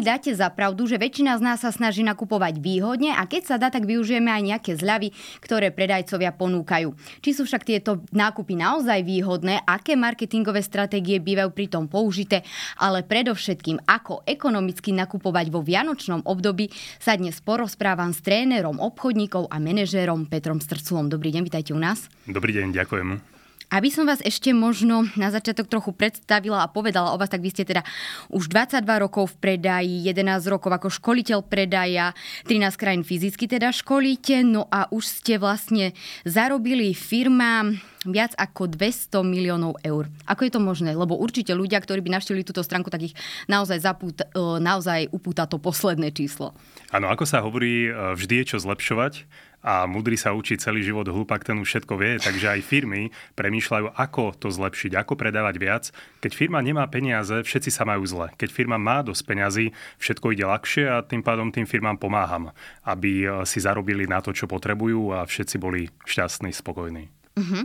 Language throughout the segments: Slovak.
Mi dáte za pravdu, že väčšina z nás sa snaží nakupovať výhodne a keď sa dá, tak využijeme aj nejaké zľavy, ktoré predajcovia ponúkajú. Či sú však tieto nákupy naozaj výhodné, aké marketingové stratégie bývajú pritom použité, ale predovšetkým ako ekonomicky nakupovať vo vianočnom období sa dnes porozprávam s trénerom obchodníkov a manažérom Petrom Strculom. Dobrý deň, vitajte u nás. Dobrý deň, ďakujem. Aby som vás ešte možno na začiatok trochu predstavila a povedala o vás, tak vy ste teda už 22 rokov v predaji, 11 rokov ako školiteľ predaja, 13 krajín fyzicky teda školíte, no a už ste vlastne zarobili firmám viac ako 200 miliónov eur. Ako je to možné? Lebo určite ľudia, ktorí by navštívili túto stránku, tak ich naozaj, zapút, e, naozaj upúta to posledné číslo. Áno, ako sa hovorí, e, vždy je čo zlepšovať a mudrý sa učí celý život, hlupak ten už všetko vie, takže aj firmy premýšľajú, ako to zlepšiť, ako predávať viac. Keď firma nemá peniaze, všetci sa majú zle. Keď firma má dosť peňazí, všetko ide ľahšie a tým pádom tým firmám pomáham, aby e, si zarobili na to, čo potrebujú a všetci boli šťastní, spokojní. Uh-huh.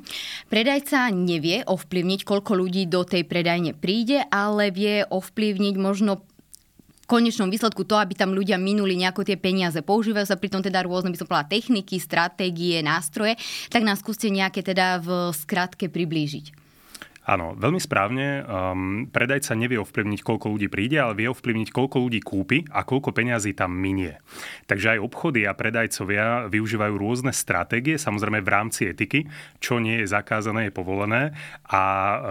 Predajca nevie ovplyvniť, koľko ľudí do tej predajne príde, ale vie ovplyvniť možno konečnom výsledku to, aby tam ľudia minuli nejako tie peniaze. Používajú sa pritom teda rôzne, by som povedala, techniky, stratégie, nástroje. Tak nás skúste nejaké teda v skratke priblížiť. Áno, veľmi správne. Um, predajca nevie ovplyvniť, koľko ľudí príde, ale vie ovplyvniť, koľko ľudí kúpi a koľko peňazí tam minie. Takže aj obchody a predajcovia využívajú rôzne stratégie, samozrejme v rámci etiky, čo nie je zakázané, je povolené a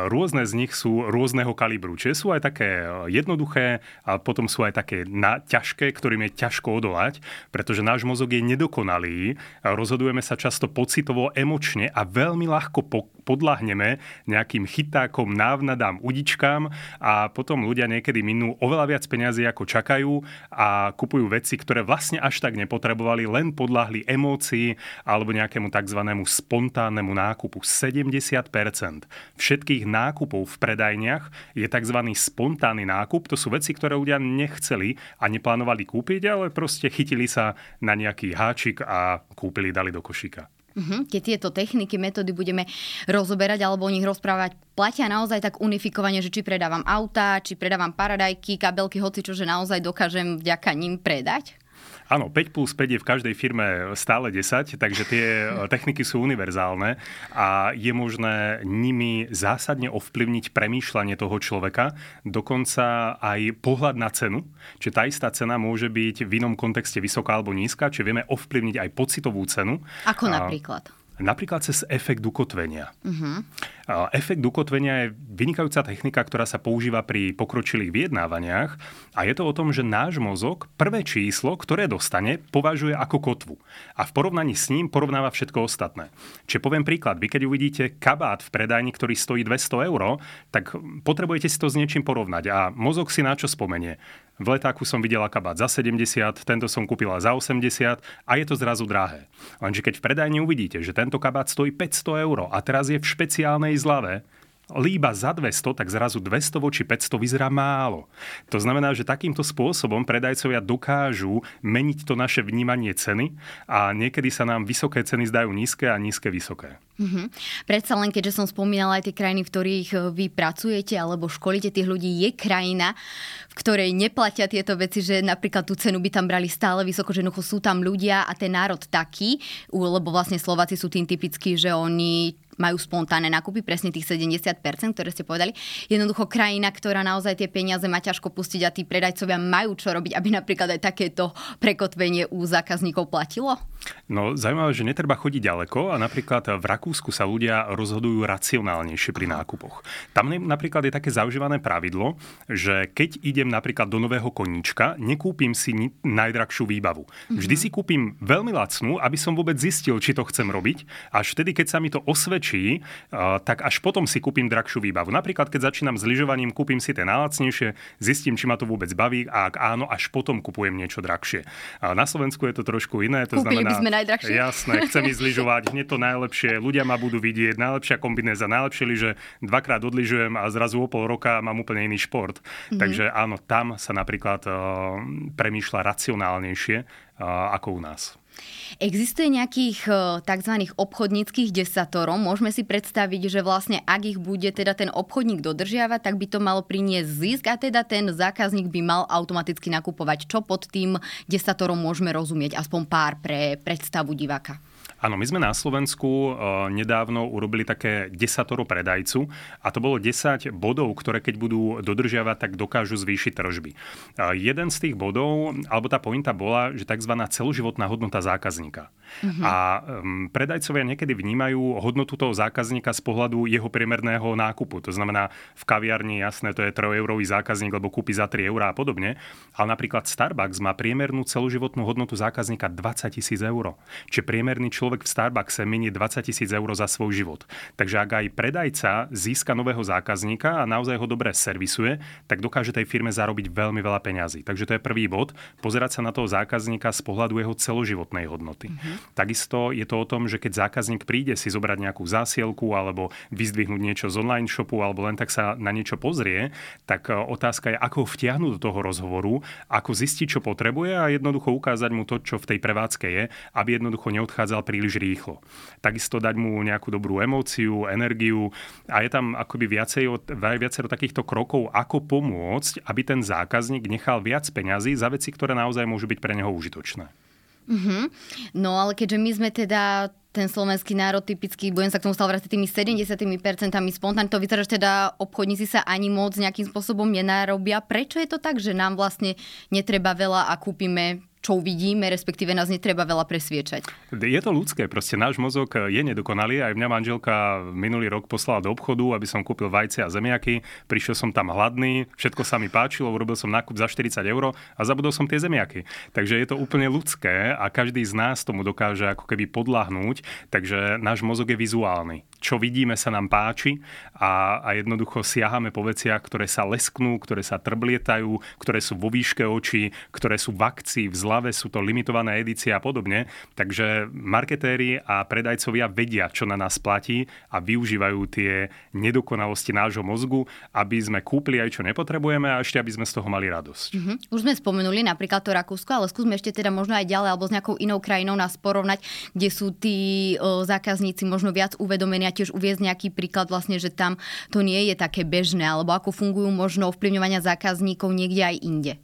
rôzne z nich sú rôzneho kalibru. Čiže sú aj také jednoduché a potom sú aj také na, ťažké, ktorým je ťažko odolať, pretože náš mozog je nedokonalý, rozhodujeme sa často pocitovo, emočne a veľmi ľahko po, podľahneme nejakým chyb chytákom, návnadám, udičkám a potom ľudia niekedy minú oveľa viac peniazy ako čakajú a kupujú veci, ktoré vlastne až tak nepotrebovali, len podľahli emócii alebo nejakému tzv. spontánnemu nákupu. 70% všetkých nákupov v predajniach je tzv. spontánny nákup. To sú veci, ktoré ľudia nechceli a neplánovali kúpiť, ale proste chytili sa na nejaký háčik a kúpili, dali do košíka. Uh-huh. Keď tieto techniky, metódy budeme rozoberať alebo o nich rozprávať, platia naozaj tak unifikovane, že či predávam auta, či predávam paradajky, kabelky, hoci čo, že naozaj dokážem vďaka ním predať? Áno, 5 plus 5 je v každej firme stále 10, takže tie e, techniky sú univerzálne a je možné nimi zásadne ovplyvniť premýšľanie toho človeka, dokonca aj pohľad na cenu. Čiže tá istá cena môže byť v inom kontexte vysoká alebo nízka, čiže vieme ovplyvniť aj pocitovú cenu. Ako napríklad? Napríklad cez efekt ukotvenia. Uh-huh. Efekt ukotvenia je vynikajúca technika, ktorá sa používa pri pokročilých vyjednávaniach a je to o tom, že náš mozog prvé číslo, ktoré dostane, považuje ako kotvu. A v porovnaní s ním porovnáva všetko ostatné. Čiže poviem príklad, vy keď uvidíte kabát v predajni, ktorý stojí 200 eur, tak potrebujete si to s niečím porovnať a mozog si na čo spomenie. V letáku som videla kabát za 70, tento som kúpila za 80 a je to zrazu drahé. Lenže keď v predajni uvidíte, že tento kabát stojí 500 eur a teraz je v špeciálnej zlave, líba za 200, tak zrazu 200 voči 500 vyzerá málo. To znamená, že takýmto spôsobom predajcovia dokážu meniť to naše vnímanie ceny a niekedy sa nám vysoké ceny zdajú nízke a nízke vysoké. Mm-hmm. Predsa len, keďže som spomínala aj tie krajiny, v ktorých e, vy pracujete alebo školíte tých ľudí, je krajina, v ktorej neplatia tieto veci, že napríklad tú cenu by tam brali stále vysoko, že sú tam ľudia a ten národ taký, lebo vlastne Slováci sú tým typickí, že oni majú spontánne nákupy, presne tých 70%, ktoré ste povedali. Jednoducho krajina, ktorá naozaj tie peniaze má ťažko pustiť a tí predajcovia majú čo robiť, aby napríklad aj takéto prekotvenie u zákazníkov platilo? No zaujímavé, že netreba chodiť ďaleko a napríklad v Rakúsku sa ľudia rozhodujú racionálnejšie pri nákupoch. Tam napríklad je také zaužívané pravidlo, že keď idem napríklad do nového koníčka, nekúpim si najdrahšiu výbavu. Mhm. Vždy si kúpim veľmi lacnú, aby som vôbec zistil, či to chcem robiť. Až vtedy, keď sa mi to osvedčí, tak až potom si kúpim drahšiu výbavu. Napríklad, keď začínam s lyžovaním, kúpim si tie najlacnejšie, zistím, či ma to vôbec baví a ak áno, až potom kupujem niečo drahšie. Na Slovensku je to trošku iné. To Kúpili znamená, by sme najdrahšie. Jasné, chcem ísť lyžovať, hneď to najlepšie, ľudia ma budú vidieť, najlepšia kombinéza, najlepšie lyže, dvakrát odlyžujem a zrazu o pol roka mám úplne iný šport. Mm-hmm. Takže áno, tam sa napríklad uh, premýšľa racionálnejšie uh, ako u nás. Existuje nejakých e, tzv. obchodníckých desatorov? Môžeme si predstaviť, že vlastne ak ich bude teda ten obchodník dodržiavať, tak by to malo priniesť zisk a teda ten zákazník by mal automaticky nakupovať. Čo pod tým desatorom môžeme rozumieť? Aspoň pár pre predstavu diváka. Áno, my sme na Slovensku uh, nedávno urobili také desatoro predajcu a to bolo 10 bodov, ktoré keď budú dodržiavať, tak dokážu zvýšiť tržby. Uh, jeden z tých bodov, alebo tá pointa bola, že tzv. celoživotná hodnota zákazníka. Uh-huh. A predajcovia niekedy vnímajú hodnotu toho zákazníka z pohľadu jeho priemerného nákupu. To znamená, v kaviarni, jasné, to je 3-eurový zákazník, lebo kúpi za 3 eurá a podobne. Ale napríklad Starbucks má priemernú celoživotnú hodnotu zákazníka 20 tisíc eur. Čiže priemerný človek človek v Starbuckse minie 20 tisíc eur za svoj život. Takže ak aj predajca získa nového zákazníka a naozaj ho dobre servisuje, tak dokáže tej firme zarobiť veľmi veľa peňazí. Takže to je prvý bod, pozerať sa na toho zákazníka z pohľadu jeho celoživotnej hodnoty. Mm-hmm. Takisto je to o tom, že keď zákazník príde si zobrať nejakú zásielku alebo vyzdvihnúť niečo z online shopu alebo len tak sa na niečo pozrie, tak e, otázka je, ako ho vtiahnuť do toho rozhovoru, ako zistiť, čo potrebuje a jednoducho ukázať mu to, čo v tej prevádzke je, aby jednoducho neodchádzal príliš príliš rýchlo. Takisto dať mu nejakú dobrú emóciu, energiu a je tam akoby viacej, viacero takýchto krokov, ako pomôcť, aby ten zákazník nechal viac peňazí za veci, ktoré naozaj môžu byť pre neho užitočné. Mm-hmm. No ale keďže my sme teda ten slovenský národ typicky, budem sa k tomu stále vrátiť tými 70% spontánne, to vyzerá, že teda obchodníci sa ani moc nejakým spôsobom nenárobia. Prečo je to tak, že nám vlastne netreba veľa a kúpime čo uvidíme, respektíve nás netreba veľa presviečať. Je to ľudské, proste náš mozog je nedokonalý. Aj mňa manželka minulý rok poslala do obchodu, aby som kúpil vajce a zemiaky. Prišiel som tam hladný, všetko sa mi páčilo, urobil som nákup za 40 eur a zabudol som tie zemiaky. Takže je to úplne ľudské a každý z nás tomu dokáže ako keby podlahnúť, takže náš mozog je vizuálny čo vidíme, sa nám páči a, a jednoducho siahame po veciach, ktoré sa lesknú, ktoré sa trblietajú, ktoré sú vo výške očí, ktoré sú v akcii, v zlave, sú to limitované edície a podobne. Takže marketéri a predajcovia vedia, čo na nás platí a využívajú tie nedokonalosti nášho mozgu, aby sme kúpili aj čo nepotrebujeme a ešte aby sme z toho mali radosť. Mm-hmm. Už sme spomenuli napríklad to Rakúsko, ale skúsme ešte teda možno aj ďalej alebo s nejakou inou krajinou nás porovnať, kde sú tí o, zákazníci možno viac uvedomení tiež uviezť nejaký príklad vlastne, že tam to nie je také bežné, alebo ako fungujú možno ovplyvňovania zákazníkov niekde aj inde.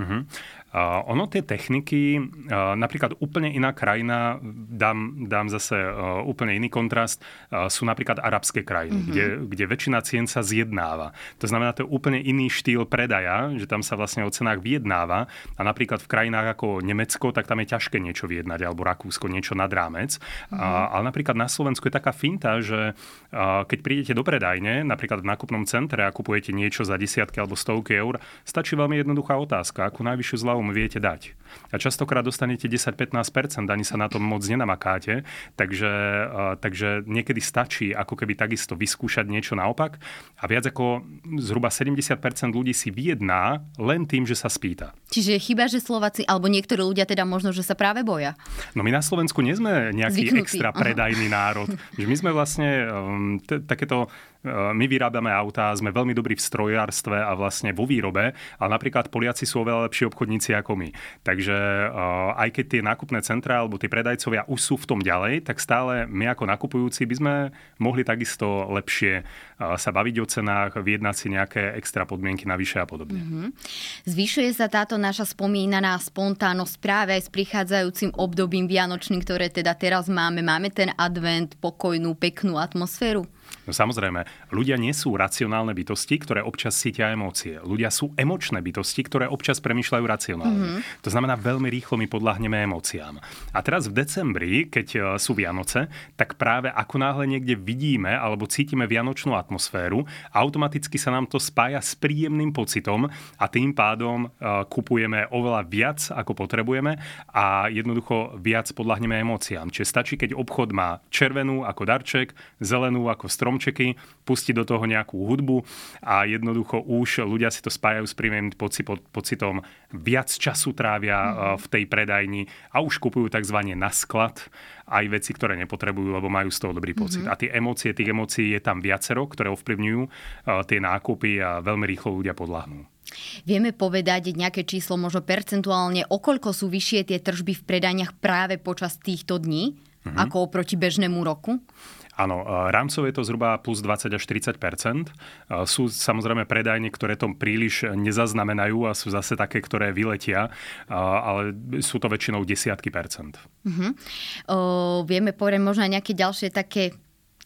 Uh-huh. Uh, ono tie techniky, uh, napríklad úplne iná krajina, dám, dám zase uh, úplne iný kontrast, sú napríklad arabské krajiny, mm-hmm. kde, kde väčšina cien sa zjednáva. To znamená, to je úplne iný štýl predaja, že tam sa vlastne o cenách vyjednáva a napríklad v krajinách ako Nemecko, tak tam je ťažké niečo vyjednať, alebo Rakúsko niečo nad rámec. Mm-hmm. Ale napríklad na Slovensku je taká finta, že keď prídete do predajne, napríklad v nákupnom centre a kupujete niečo za desiatky alebo stovky eur, stačí veľmi jednoduchá otázka, ako najvyššiu zľavu mu viete dať. A častokrát dostanete 10-15%, ani sa na tom moc nenamakáte, takže, takže niekedy stačí ako keby takisto vyskúšať niečo naopak a viac ako zhruba 70% ľudí si vyjedná len tým, že sa spýta. Čiže chyba, že Slováci, alebo niektorí ľudia teda možno, že sa práve boja. No my na Slovensku nie sme nejaký Zvyknutý. extra predajný Aha. národ. Že my sme vlastne um, t- takéto my vyrábame autá, sme veľmi dobrí v strojárstve a vlastne vo výrobe, ale napríklad Poliaci sú oveľa lepší obchodníci ako my. Takže uh, aj keď tie nákupné centra alebo tie predajcovia už sú v tom ďalej, tak stále my ako nakupujúci by sme mohli takisto lepšie uh, sa baviť o cenách, vyjednať si nejaké extra podmienky navyše a podobne. Mm-hmm. Zvyšuje sa táto naša spomínaná spontánnosť práve aj s prichádzajúcim obdobím vianočným, ktoré teda teraz máme. Máme ten advent, pokojnú, peknú atmosféru? No samozrejme, ľudia nie sú racionálne bytosti, ktoré občas cítia emócie. Ľudia sú emočné bytosti, ktoré občas premýšľajú racionálne. Mm-hmm. To znamená, veľmi rýchlo my podľahneme emóciám. A teraz v decembri, keď e, sú Vianoce, tak práve ako náhle niekde vidíme alebo cítime vianočnú atmosféru, automaticky sa nám to spája s príjemným pocitom a tým pádom uh, kupujeme oveľa viac, ako potrebujeme a jednoducho viac podľahneme emóciám. Čiže stačí, keď obchod má červenú ako darček, zelenú ako strom stromčeky, pustiť do toho nejakú hudbu a jednoducho už ľudia si to spájajú s príjemným pocitom, viac času trávia mm. v tej predajni a už kupujú tzv. na sklad aj veci, ktoré nepotrebujú, lebo majú z toho dobrý pocit. Mm-hmm. A tie emócie, tých emócií je tam viacero, ktoré ovplyvňujú uh, tie nákupy a veľmi rýchlo ľudia podľahnú. Vieme povedať nejaké číslo, možno percentuálne, okoľko sú vyššie tie tržby v predaniach práve počas týchto dní, mm-hmm. ako oproti bežnému roku? Áno, rámcové je to zhruba plus 20 až 30% Sú samozrejme predajne, ktoré to príliš nezaznamenajú a sú zase také, ktoré vyletia, ale sú to väčšinou desiatky percent. Uh-huh. O, vieme povedať možno nejaké ďalšie také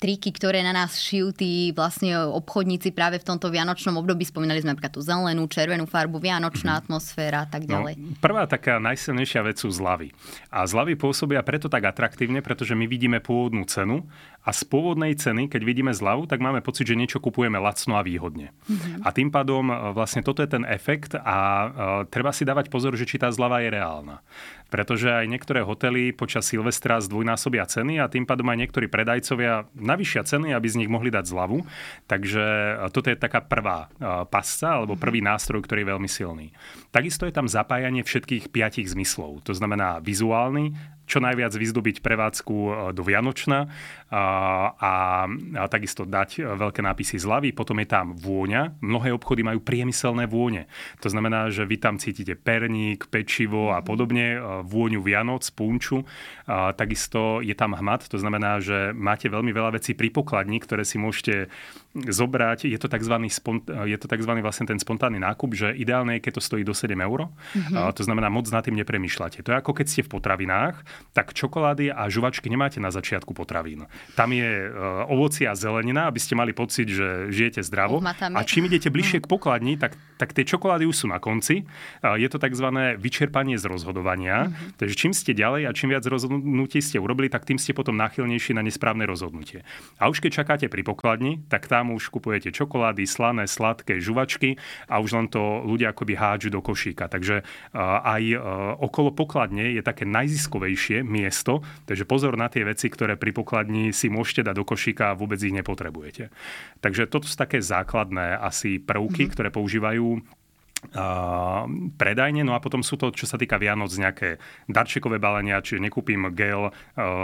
triky, ktoré na nás šijú tí vlastne obchodníci práve v tomto vianočnom období. Spomínali sme napríklad tú zelenú, červenú farbu, vianočná mm-hmm. atmosféra a tak no, ďalej. No, prvá taká najsilnejšia vec sú zlavy. A zlavy pôsobia preto tak atraktívne, pretože my vidíme pôvodnú cenu a z pôvodnej ceny, keď vidíme zľavu, tak máme pocit, že niečo kupujeme lacno a výhodne. Mm-hmm. A tým pádom e, vlastne toto je ten efekt a uh, treba si dávať pozor, že či tá zľava je reálna pretože aj niektoré hotely počas Silvestra zdvojnásobia ceny a tým pádom aj niektorí predajcovia navyšia ceny, aby z nich mohli dať zľavu. Takže toto je taká prvá pasca alebo prvý mhm. nástroj, ktorý je veľmi silný. Takisto je tam zapájanie všetkých piatich zmyslov. To znamená vizuálny, čo najviac vyzdobiť prevádzku e, do Vianočna a, a, a takisto dať e, veľké nápisy zľavy. Potom je tam vôňa. Mnohé obchody majú priemyselné vône. To znamená, že vy tam cítite perník, pečivo a podobne, e, vôňu Vianoc, punču. A takisto je tam hmat, to znamená, že máte veľmi veľa vecí pri pokladni, ktoré si môžete zobrať. Je to tzv. Spont, je to tzv. vlastne ten spontánny nákup, že ideálne je, keď to stojí do 7 eur. Mm-hmm. A to znamená, moc nad tým nepremýšľate. To je ako keď ste v potravinách tak čokolády a žuvačky nemáte na začiatku potravín. Tam je uh, ovocie a zelenina, aby ste mali pocit, že žijete zdravo. A čím idete bližšie k pokladni, tak, tak tie čokolády už sú na konci. Uh, je to tzv. vyčerpanie z rozhodovania. Mm-hmm. Takže čím ste ďalej a čím viac rozhodnutí ste urobili, tak tým ste potom náchylnejší na nesprávne rozhodnutie. A už keď čakáte pri pokladni, tak tam už kupujete čokolády, slané, sladké, žuvačky a už len to ľudia akoby hádžu do košíka. Takže uh, aj okolo pokladne je také najziskovejšie najbližšie miesto. Takže pozor na tie veci, ktoré pri pokladni si môžete dať do košíka a vôbec ich nepotrebujete. Takže toto sú také základné asi prvky, mm-hmm. ktoré používajú predajne. No a potom sú to, čo sa týka Vianoc, nejaké darčekové balenia, čiže nekúpim gel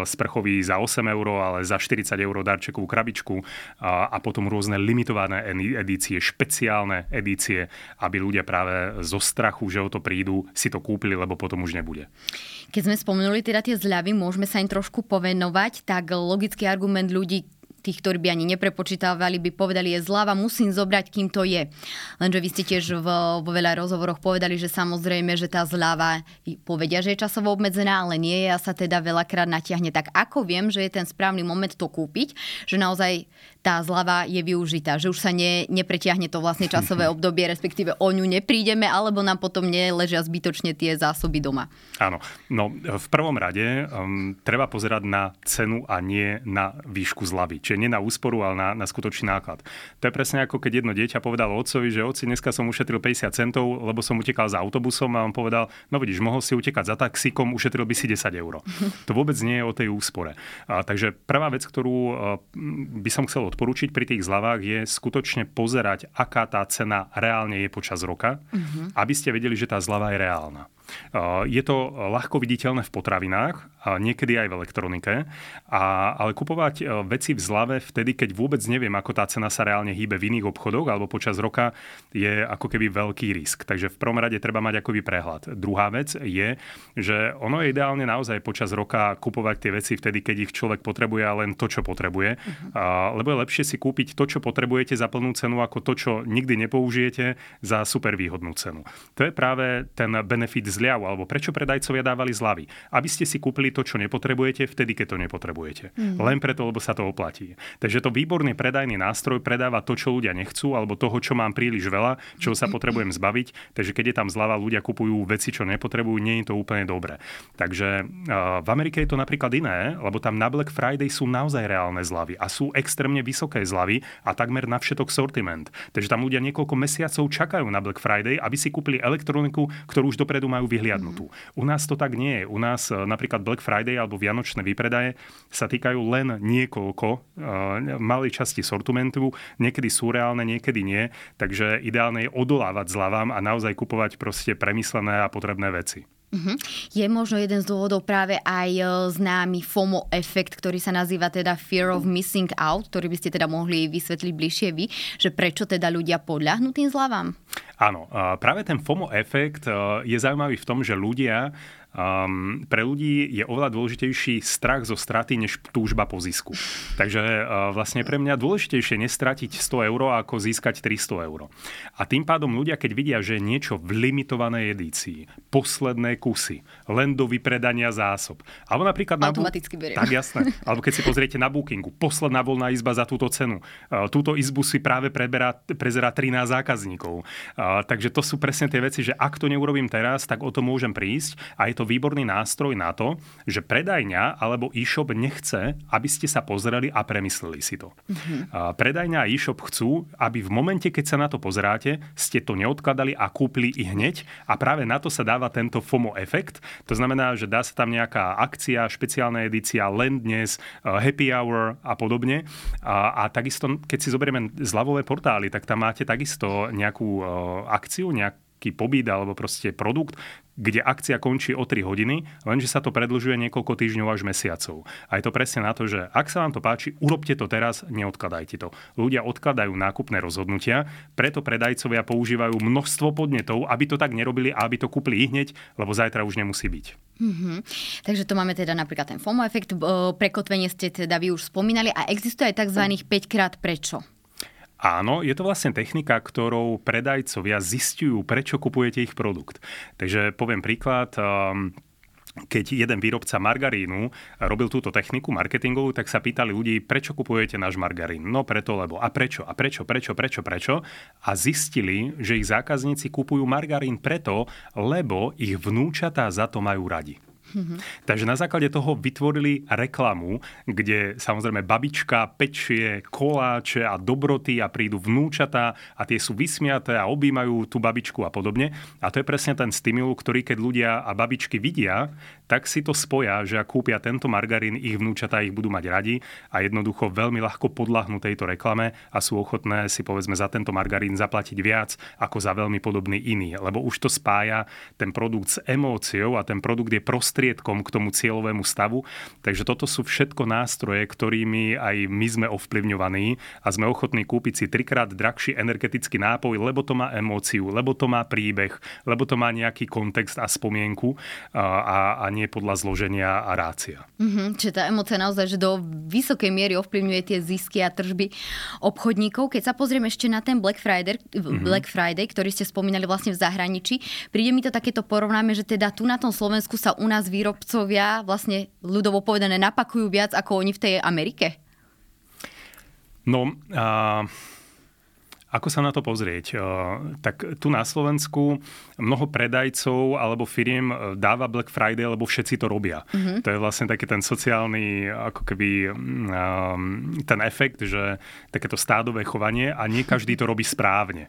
sprchový za 8 eur, ale za 40 eur darčekovú krabičku a potom rôzne limitované edície, špeciálne edície, aby ľudia práve zo strachu, že o to prídu, si to kúpili, lebo potom už nebude. Keď sme spomenuli teda tie zľavy, môžeme sa im trošku povenovať, tak logický argument ľudí, tých, ktorí by ani neprepočítavali, by povedali, je zľava, musím zobrať, kým to je. Lenže vy ste tiež vo, vo veľa rozhovoroch povedali, že samozrejme, že tá zľava povedia, že je časovo obmedzená, ale nie je a sa teda veľakrát natiahne. Tak ako viem, že je ten správny moment to kúpiť, že naozaj tá zľava je využitá, že už sa ne, nepretiahne to vlastne časové obdobie, respektíve o ňu neprídeme, alebo nám potom neležia zbytočne tie zásoby doma. Áno, no v prvom rade um, treba pozerať na cenu a nie na výšku zľavy. Čiže nie na úsporu, ale na, na skutočný náklad. To je presne ako keď jedno dieťa povedalo otcovi, že oci, dneska som ušetril 50 centov, lebo som utekal za autobusom a on povedal, no vidíš, mohol si utekať za taxíkom, ušetril by si 10 eur. To vôbec nie je o tej úspore. A, takže prvá vec, ktorú uh, by som chcel odporúčiť pri tých zľavách je skutočne pozerať, aká tá cena reálne je počas roka, uh-huh. aby ste vedeli, že tá zľava je reálna. Je to ľahko viditeľné v potravinách, a niekedy aj v elektronike, a, ale kupovať e, veci v zlave vtedy, keď vôbec neviem, ako tá cena sa reálne hýbe v iných obchodoch alebo počas roka, je ako keby veľký risk. Takže v prvom rade treba mať akoby prehľad. Druhá vec je, že ono je ideálne naozaj počas roka kupovať tie veci vtedy, keď ich človek potrebuje a len to, čo potrebuje. Uh-huh. Lebo je lepšie si kúpiť to, čo potrebujete za plnú cenu, ako to, čo nikdy nepoužijete za super výhodnú cenu. To je práve ten benefit z zľavu, alebo prečo predajcovia dávali zľavy? Aby ste si kúpili to, čo nepotrebujete, vtedy, keď to nepotrebujete. Mm. Len preto, lebo sa to oplatí. Takže to výborný predajný nástroj predáva to, čo ľudia nechcú, alebo toho, čo mám príliš veľa, čo sa potrebujem zbaviť. Takže keď je tam zľava, ľudia kupujú veci, čo nepotrebujú, nie je to úplne dobré. Takže v Amerike je to napríklad iné, lebo tam na Black Friday sú naozaj reálne zľavy a sú extrémne vysoké zľavy a takmer na všetok sortiment. Takže tam ľudia niekoľko mesiacov čakajú na Black Friday, aby si kúpili elektroniku, ktorú už dopredu majú vyhliadnutú. U nás to tak nie je. U nás e, napríklad Black Friday alebo Vianočné výpredaje sa týkajú len niekoľko uh, malej časti sortimentu. Niekedy sú reálne, niekedy nie. Takže ideálne je odolávať zľavám a naozaj kupovať proste premyslené a potrebné veci. Uh-huh. Je možno jeden z dôvodov práve aj e, známy FOMO efekt, ktorý sa nazýva teda Fear of Missing Out, ktorý by ste teda mohli vysvetliť bližšie vy, že prečo teda ľudia podľahnú tým zľavám? Áno, práve ten FOMO efekt e, je zaujímavý v tom, že ľudia Um, pre ľudí je oveľa dôležitejší strach zo straty, než túžba po zisku. Takže uh, vlastne pre mňa dôležitejšie nestratiť 100 eur, ako získať 300 eur. A tým pádom ľudia, keď vidia, že niečo v limitovanej edícii, posledné kusy, len do vypredania zásob. Alebo napríklad na Automaticky beriem. Tak jasné. Alebo keď si pozriete na Bookingu, posledná voľná izba za túto cenu. Uh, túto izbu si práve preberá, prezerá 13 zákazníkov. Uh, takže to sú presne tie veci, že ak to neurobím teraz, tak o to môžem prísť a je to výborný nástroj na to, že predajňa alebo e-shop nechce, aby ste sa pozreli a premysleli si to. Mm-hmm. Predajňa a e-shop chcú, aby v momente, keď sa na to pozeráte, ste to neodkladali a kúpili i hneď a práve na to sa dáva tento FOMO efekt. To znamená, že dá sa tam nejaká akcia, špeciálna edícia, len dnes, happy hour a podobne. A, a takisto, keď si zoberieme zľavové portály, tak tam máte takisto nejakú akciu, nejaký pobyt alebo proste produkt, kde akcia končí o 3 hodiny, lenže sa to predlžuje niekoľko týždňov až mesiacov. A je to presne na to, že ak sa vám to páči, urobte to teraz, neodkladajte to. Ľudia odkladajú nákupné rozhodnutia, preto predajcovia používajú množstvo podnetov, aby to tak nerobili a aby to kúpili hneď, lebo zajtra už nemusí byť. Mm-hmm. Takže to máme teda napríklad ten FOMO efekt, prekotvenie ste teda vy už spomínali a existuje aj tzv. 5 krát prečo. Áno, je to vlastne technika, ktorou predajcovia zistujú, prečo kupujete ich produkt. Takže poviem príklad. Um, keď jeden výrobca margarínu robil túto techniku marketingovú, tak sa pýtali ľudí, prečo kupujete náš margarín? No preto, lebo. A prečo? A prečo? Prečo? Prečo? Prečo? A zistili, že ich zákazníci kupujú margarín preto, lebo ich vnúčatá za to majú radi. Mm-hmm. Takže na základe toho vytvorili reklamu, kde samozrejme babička pečie koláče a dobroty a prídu vnúčatá a tie sú vysmiaté a objímajú tú babičku a podobne. A to je presne ten stimul, ktorý keď ľudia a babičky vidia, tak si to spoja, že ak kúpia tento margarín, ich vnúčatá ich budú mať radi a jednoducho veľmi ľahko podľahnú tejto reklame a sú ochotné si povedzme za tento margarín zaplatiť viac ako za veľmi podobný iný. Lebo už to spája ten produkt s emóciou a ten produkt je prostriedkom k tomu cieľovému stavu. Takže toto sú všetko nástroje, ktorými aj my sme ovplyvňovaní a sme ochotní kúpiť si trikrát drahší energetický nápoj, lebo to má emóciu, lebo to má príbeh, lebo to má nejaký kontext a spomienku a, a nie nie podľa zloženia a rácia. Mm-hmm, čiže tá emocia naozaj, že do vysokej miery ovplyvňuje tie zisky a tržby obchodníkov. Keď sa pozrieme ešte na ten Black Friday, mm-hmm. Black Friday, ktorý ste spomínali vlastne v zahraničí, príde mi to takéto porovnáme, že teda tu na tom Slovensku sa u nás výrobcovia vlastne ľudovo povedané napakujú viac ako oni v tej Amerike? No, uh ako sa na to pozrieť? Tak tu na Slovensku mnoho predajcov alebo firiem dáva Black Friday, lebo všetci to robia. Mm-hmm. To je vlastne taký ten sociálny, ako keby ten efekt, že takéto stádové chovanie a nie každý to robí správne.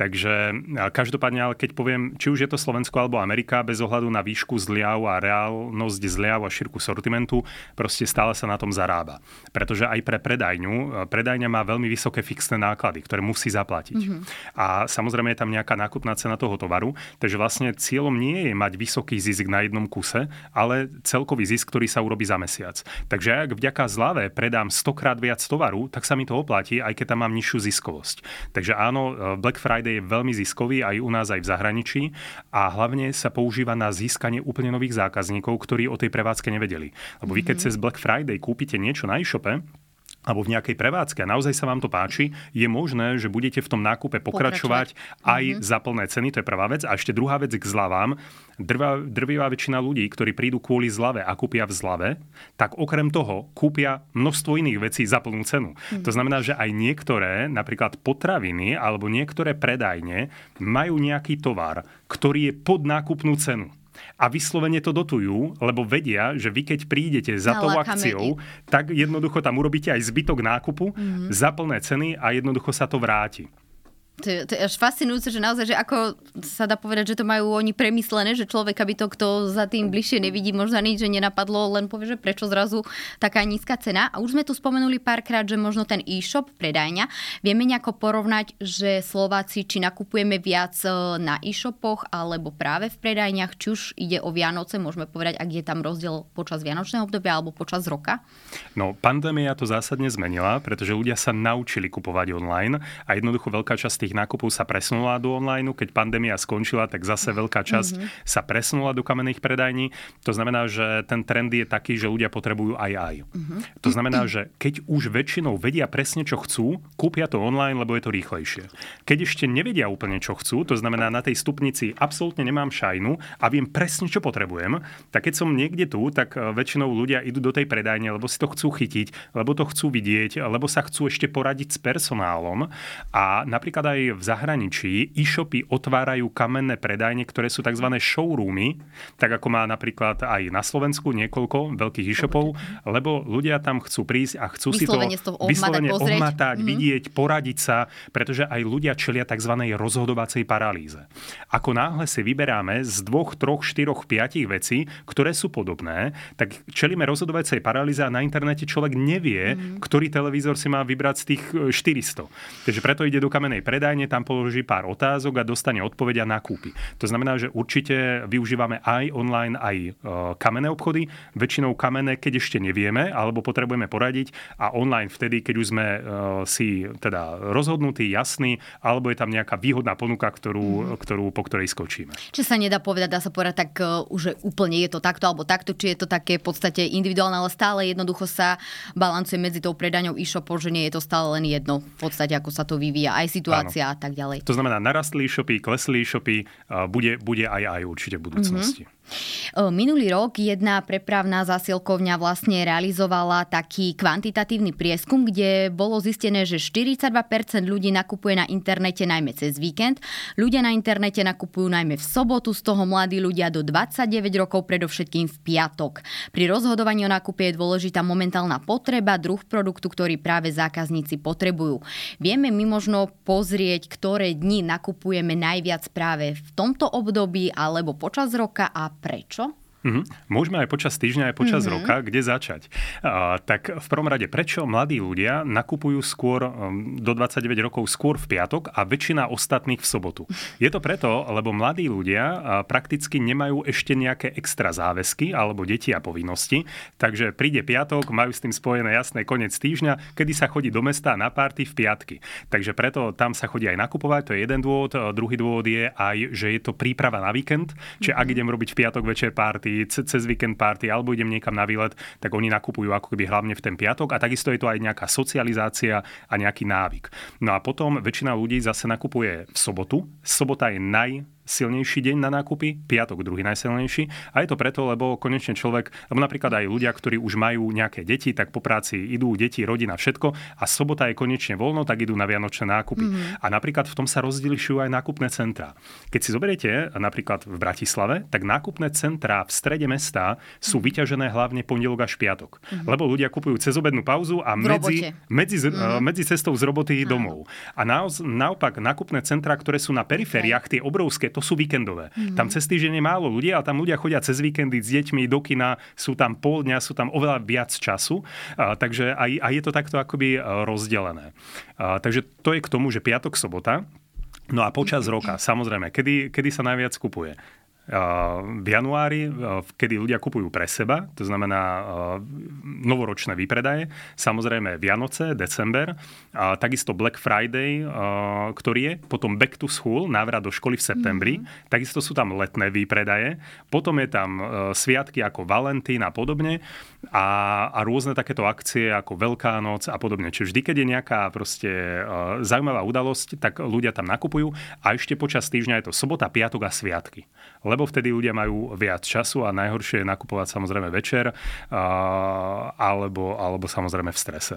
Takže každopádne, ale keď poviem, či už je to Slovensko alebo Amerika, bez ohľadu na výšku zliav a reálnosť zliav a šírku sortimentu, proste stále sa na tom zarába. Pretože aj pre predajňu, predajňa má veľmi vysoké fixné náklady, ktoré musí zaplatiť. Mm-hmm. A samozrejme je tam nejaká nákupná cena toho tovaru, takže vlastne cieľom nie je mať vysoký zisk na jednom kuse, ale celkový zisk, ktorý sa urobí za mesiac. Takže ak vďaka zlave predám 100 krát viac tovaru, tak sa mi to oplatí, aj keď tam mám nižšiu ziskovosť. Takže áno, Black Friday je veľmi ziskový aj u nás, aj v zahraničí a hlavne sa používa na získanie úplne nových zákazníkov, ktorí o tej prevádzke nevedeli. Lebo vy keď mm-hmm. cez Black Friday kúpite niečo na e-shope, alebo v nejakej prevádzke a naozaj sa vám to páči, je možné, že budete v tom nákupe pokračovať, pokračovať. aj mm-hmm. za plné ceny, to je prvá vec. A ešte druhá vec k zľavám. Drvá, drvivá väčšina ľudí, ktorí prídu kvôli zlave a kúpia v zlave, tak okrem toho kúpia množstvo iných vecí za plnú cenu. Mm-hmm. To znamená, že aj niektoré, napríklad potraviny alebo niektoré predajne majú nejaký tovar, ktorý je pod nákupnú cenu a vyslovene to dotujú, lebo vedia, že vy keď prídete za tou akciou, tak jednoducho tam urobíte aj zbytok nákupu mm-hmm. za plné ceny a jednoducho sa to vráti. To je, to je až fascinujúce, že naozaj, že ako sa dá povedať, že to majú oni premyslené, že človek, aby to, kto za tým bližšie nevidí, možno nič, že nenapadlo, len povie, že prečo zrazu taká nízka cena. A už sme tu spomenuli párkrát, že možno ten e-shop, predajňa, vieme nejako porovnať, že Slováci, či nakupujeme viac e, na e-shopoch, alebo práve v predajniach, či už ide o Vianoce, môžeme povedať, ak je tam rozdiel počas Vianočného obdobia alebo počas roka? No, pandémia to zásadne zmenila, pretože ľudia sa naučili kupovať online a jednoducho veľká časť tých nákupov sa presunula do online. Keď pandémia skončila, tak zase veľká časť mm-hmm. sa presunula do kamenných predajní. To znamená, že ten trend je taký, že ľudia potrebujú aj aj. Mm-hmm. To znamená, že keď už väčšinou vedia presne, čo chcú, kúpia to online, lebo je to rýchlejšie. Keď ešte nevedia úplne, čo chcú, to znamená na tej stupnici absolútne nemám šajnu a viem presne, čo potrebujem, tak keď som niekde tu, tak e, väčšinou ľudia idú do tej predajne, lebo si to chcú chytiť, lebo to chcú vidieť, lebo sa chcú ešte poradiť s personálom. A napríklad aj aj v zahraničí e-shopy otvárajú kamenné predajne, ktoré sú tzv. showroomy, tak ako má napríklad aj na Slovensku niekoľko veľkých e-shopov, lebo ľudia tam chcú prísť a chcú vyslovene si to vyslovene ohmatať, mm-hmm. vidieť, poradiť sa, pretože aj ľudia čelia tzv. rozhodovacej paralýze. Ako náhle si vyberáme z dvoch, troch, štyroch, piatich vecí, ktoré sú podobné, tak čelíme rozhodovacej paralýze a na internete človek nevie, mm-hmm. ktorý televízor si má vybrať z tých 400. Takže preto ide do kamenej predajne predajne, tam položí pár otázok a dostane odpoveď a nakúpi. To znamená, že určite využívame aj online, aj e, kamenné obchody. Väčšinou kamenné, keď ešte nevieme, alebo potrebujeme poradiť a online vtedy, keď už sme e, si teda rozhodnutí, jasní, alebo je tam nejaká výhodná ponuka, ktorú, mm. ktorú, po ktorej skočíme. Či sa nedá povedať, dá sa povedať tak, e, že úplne je to takto alebo takto, či je to také v podstate individuálne, ale stále jednoducho sa balancuje medzi tou predaňou e-shopov, že nie je to stále len jedno v podstate, ako sa to vyvíja. Aj situácia a tak ďalej. To znamená, narastli e-shopy, klesli e-shopy, bude, bude aj aj určite v budúcnosti. Mm-hmm. Minulý rok jedna prepravná zasilkovňa vlastne realizovala taký kvantitatívny prieskum, kde bolo zistené, že 42% ľudí nakupuje na internete najmä cez víkend. Ľudia na internete nakupujú najmä v sobotu, z toho mladí ľudia do 29 rokov, predovšetkým v piatok. Pri rozhodovaní o nákupe je dôležitá momentálna potreba, druh produktu, ktorý práve zákazníci potrebujú. Vieme my možno pozrieť, ktoré dni nakupujeme najviac práve v tomto období alebo počas roka a prečo? Mm-hmm. Môžeme aj počas týždňa, aj počas mm-hmm. roka, kde začať. Uh, tak v prvom rade, prečo mladí ľudia nakupujú skôr um, do 29 rokov skôr v piatok a väčšina ostatných v sobotu? Je to preto, lebo mladí ľudia uh, prakticky nemajú ešte nejaké extra záväzky alebo deti a povinnosti, takže príde piatok, majú s tým spojené jasné koniec týždňa, kedy sa chodí do mesta na párty v piatky. Takže preto tam sa chodí aj nakupovať, to je jeden dôvod. Uh, druhý dôvod je aj, že je to príprava na víkend, čiže mm-hmm. ak idem robiť v piatok večer párty, party, cez víkend party alebo idem niekam na výlet, tak oni nakupujú ako keby hlavne v ten piatok a takisto je to aj nejaká socializácia a nejaký návyk. No a potom väčšina ľudí zase nakupuje v sobotu. Sobota je naj silnejší deň na nákupy, piatok druhý najsilnejší. A je to preto, lebo konečne človek, lebo napríklad aj ľudia, ktorí už majú nejaké deti, tak po práci idú deti, rodina, všetko a sobota je konečne voľno, tak idú na vianočné nákupy. Mm-hmm. A napríklad v tom sa rozdielšujú aj nákupné centrá. Keď si zoberiete napríklad v Bratislave, tak nákupné centrá v strede mesta sú mm-hmm. vyťažené hlavne pondelok až piatok. Mm-hmm. Lebo ľudia kupujú cez obednú pauzu a medzi, medzi, mm-hmm. medzi cestou z roboty mm-hmm. domov. A naopak nákupné centrá, ktoré sú na perifériách, tie obrovské, to sú víkendové. Mm. Tam cez týždeň je málo ľudí, ale tam ľudia chodia cez víkendy s deťmi do kina, sú tam pol dňa, sú tam oveľa viac času. A, takže aj, aj je to takto akoby e, rozdelené. A, takže to je k tomu, že piatok, sobota. No a počas roka, samozrejme, kedy, kedy sa najviac kupuje? V januári, kedy ľudia kupujú pre seba, to znamená novoročné výpredaje, samozrejme Vianoce, december, a takisto Black Friday, ktorý je, potom Back to School, návrat do školy v septembri, mm-hmm. takisto sú tam letné výpredaje, potom je tam sviatky ako Valentín a podobne a, a rôzne takéto akcie ako Veľká noc a podobne. Čiže vždy, keď je nejaká proste uh, zaujímavá udalosť, tak ľudia tam nakupujú a ešte počas týždňa je to sobota, piatok a sviatky. Lebo vtedy ľudia majú viac času a najhoršie je nakupovať samozrejme večer uh, alebo, alebo samozrejme v strese.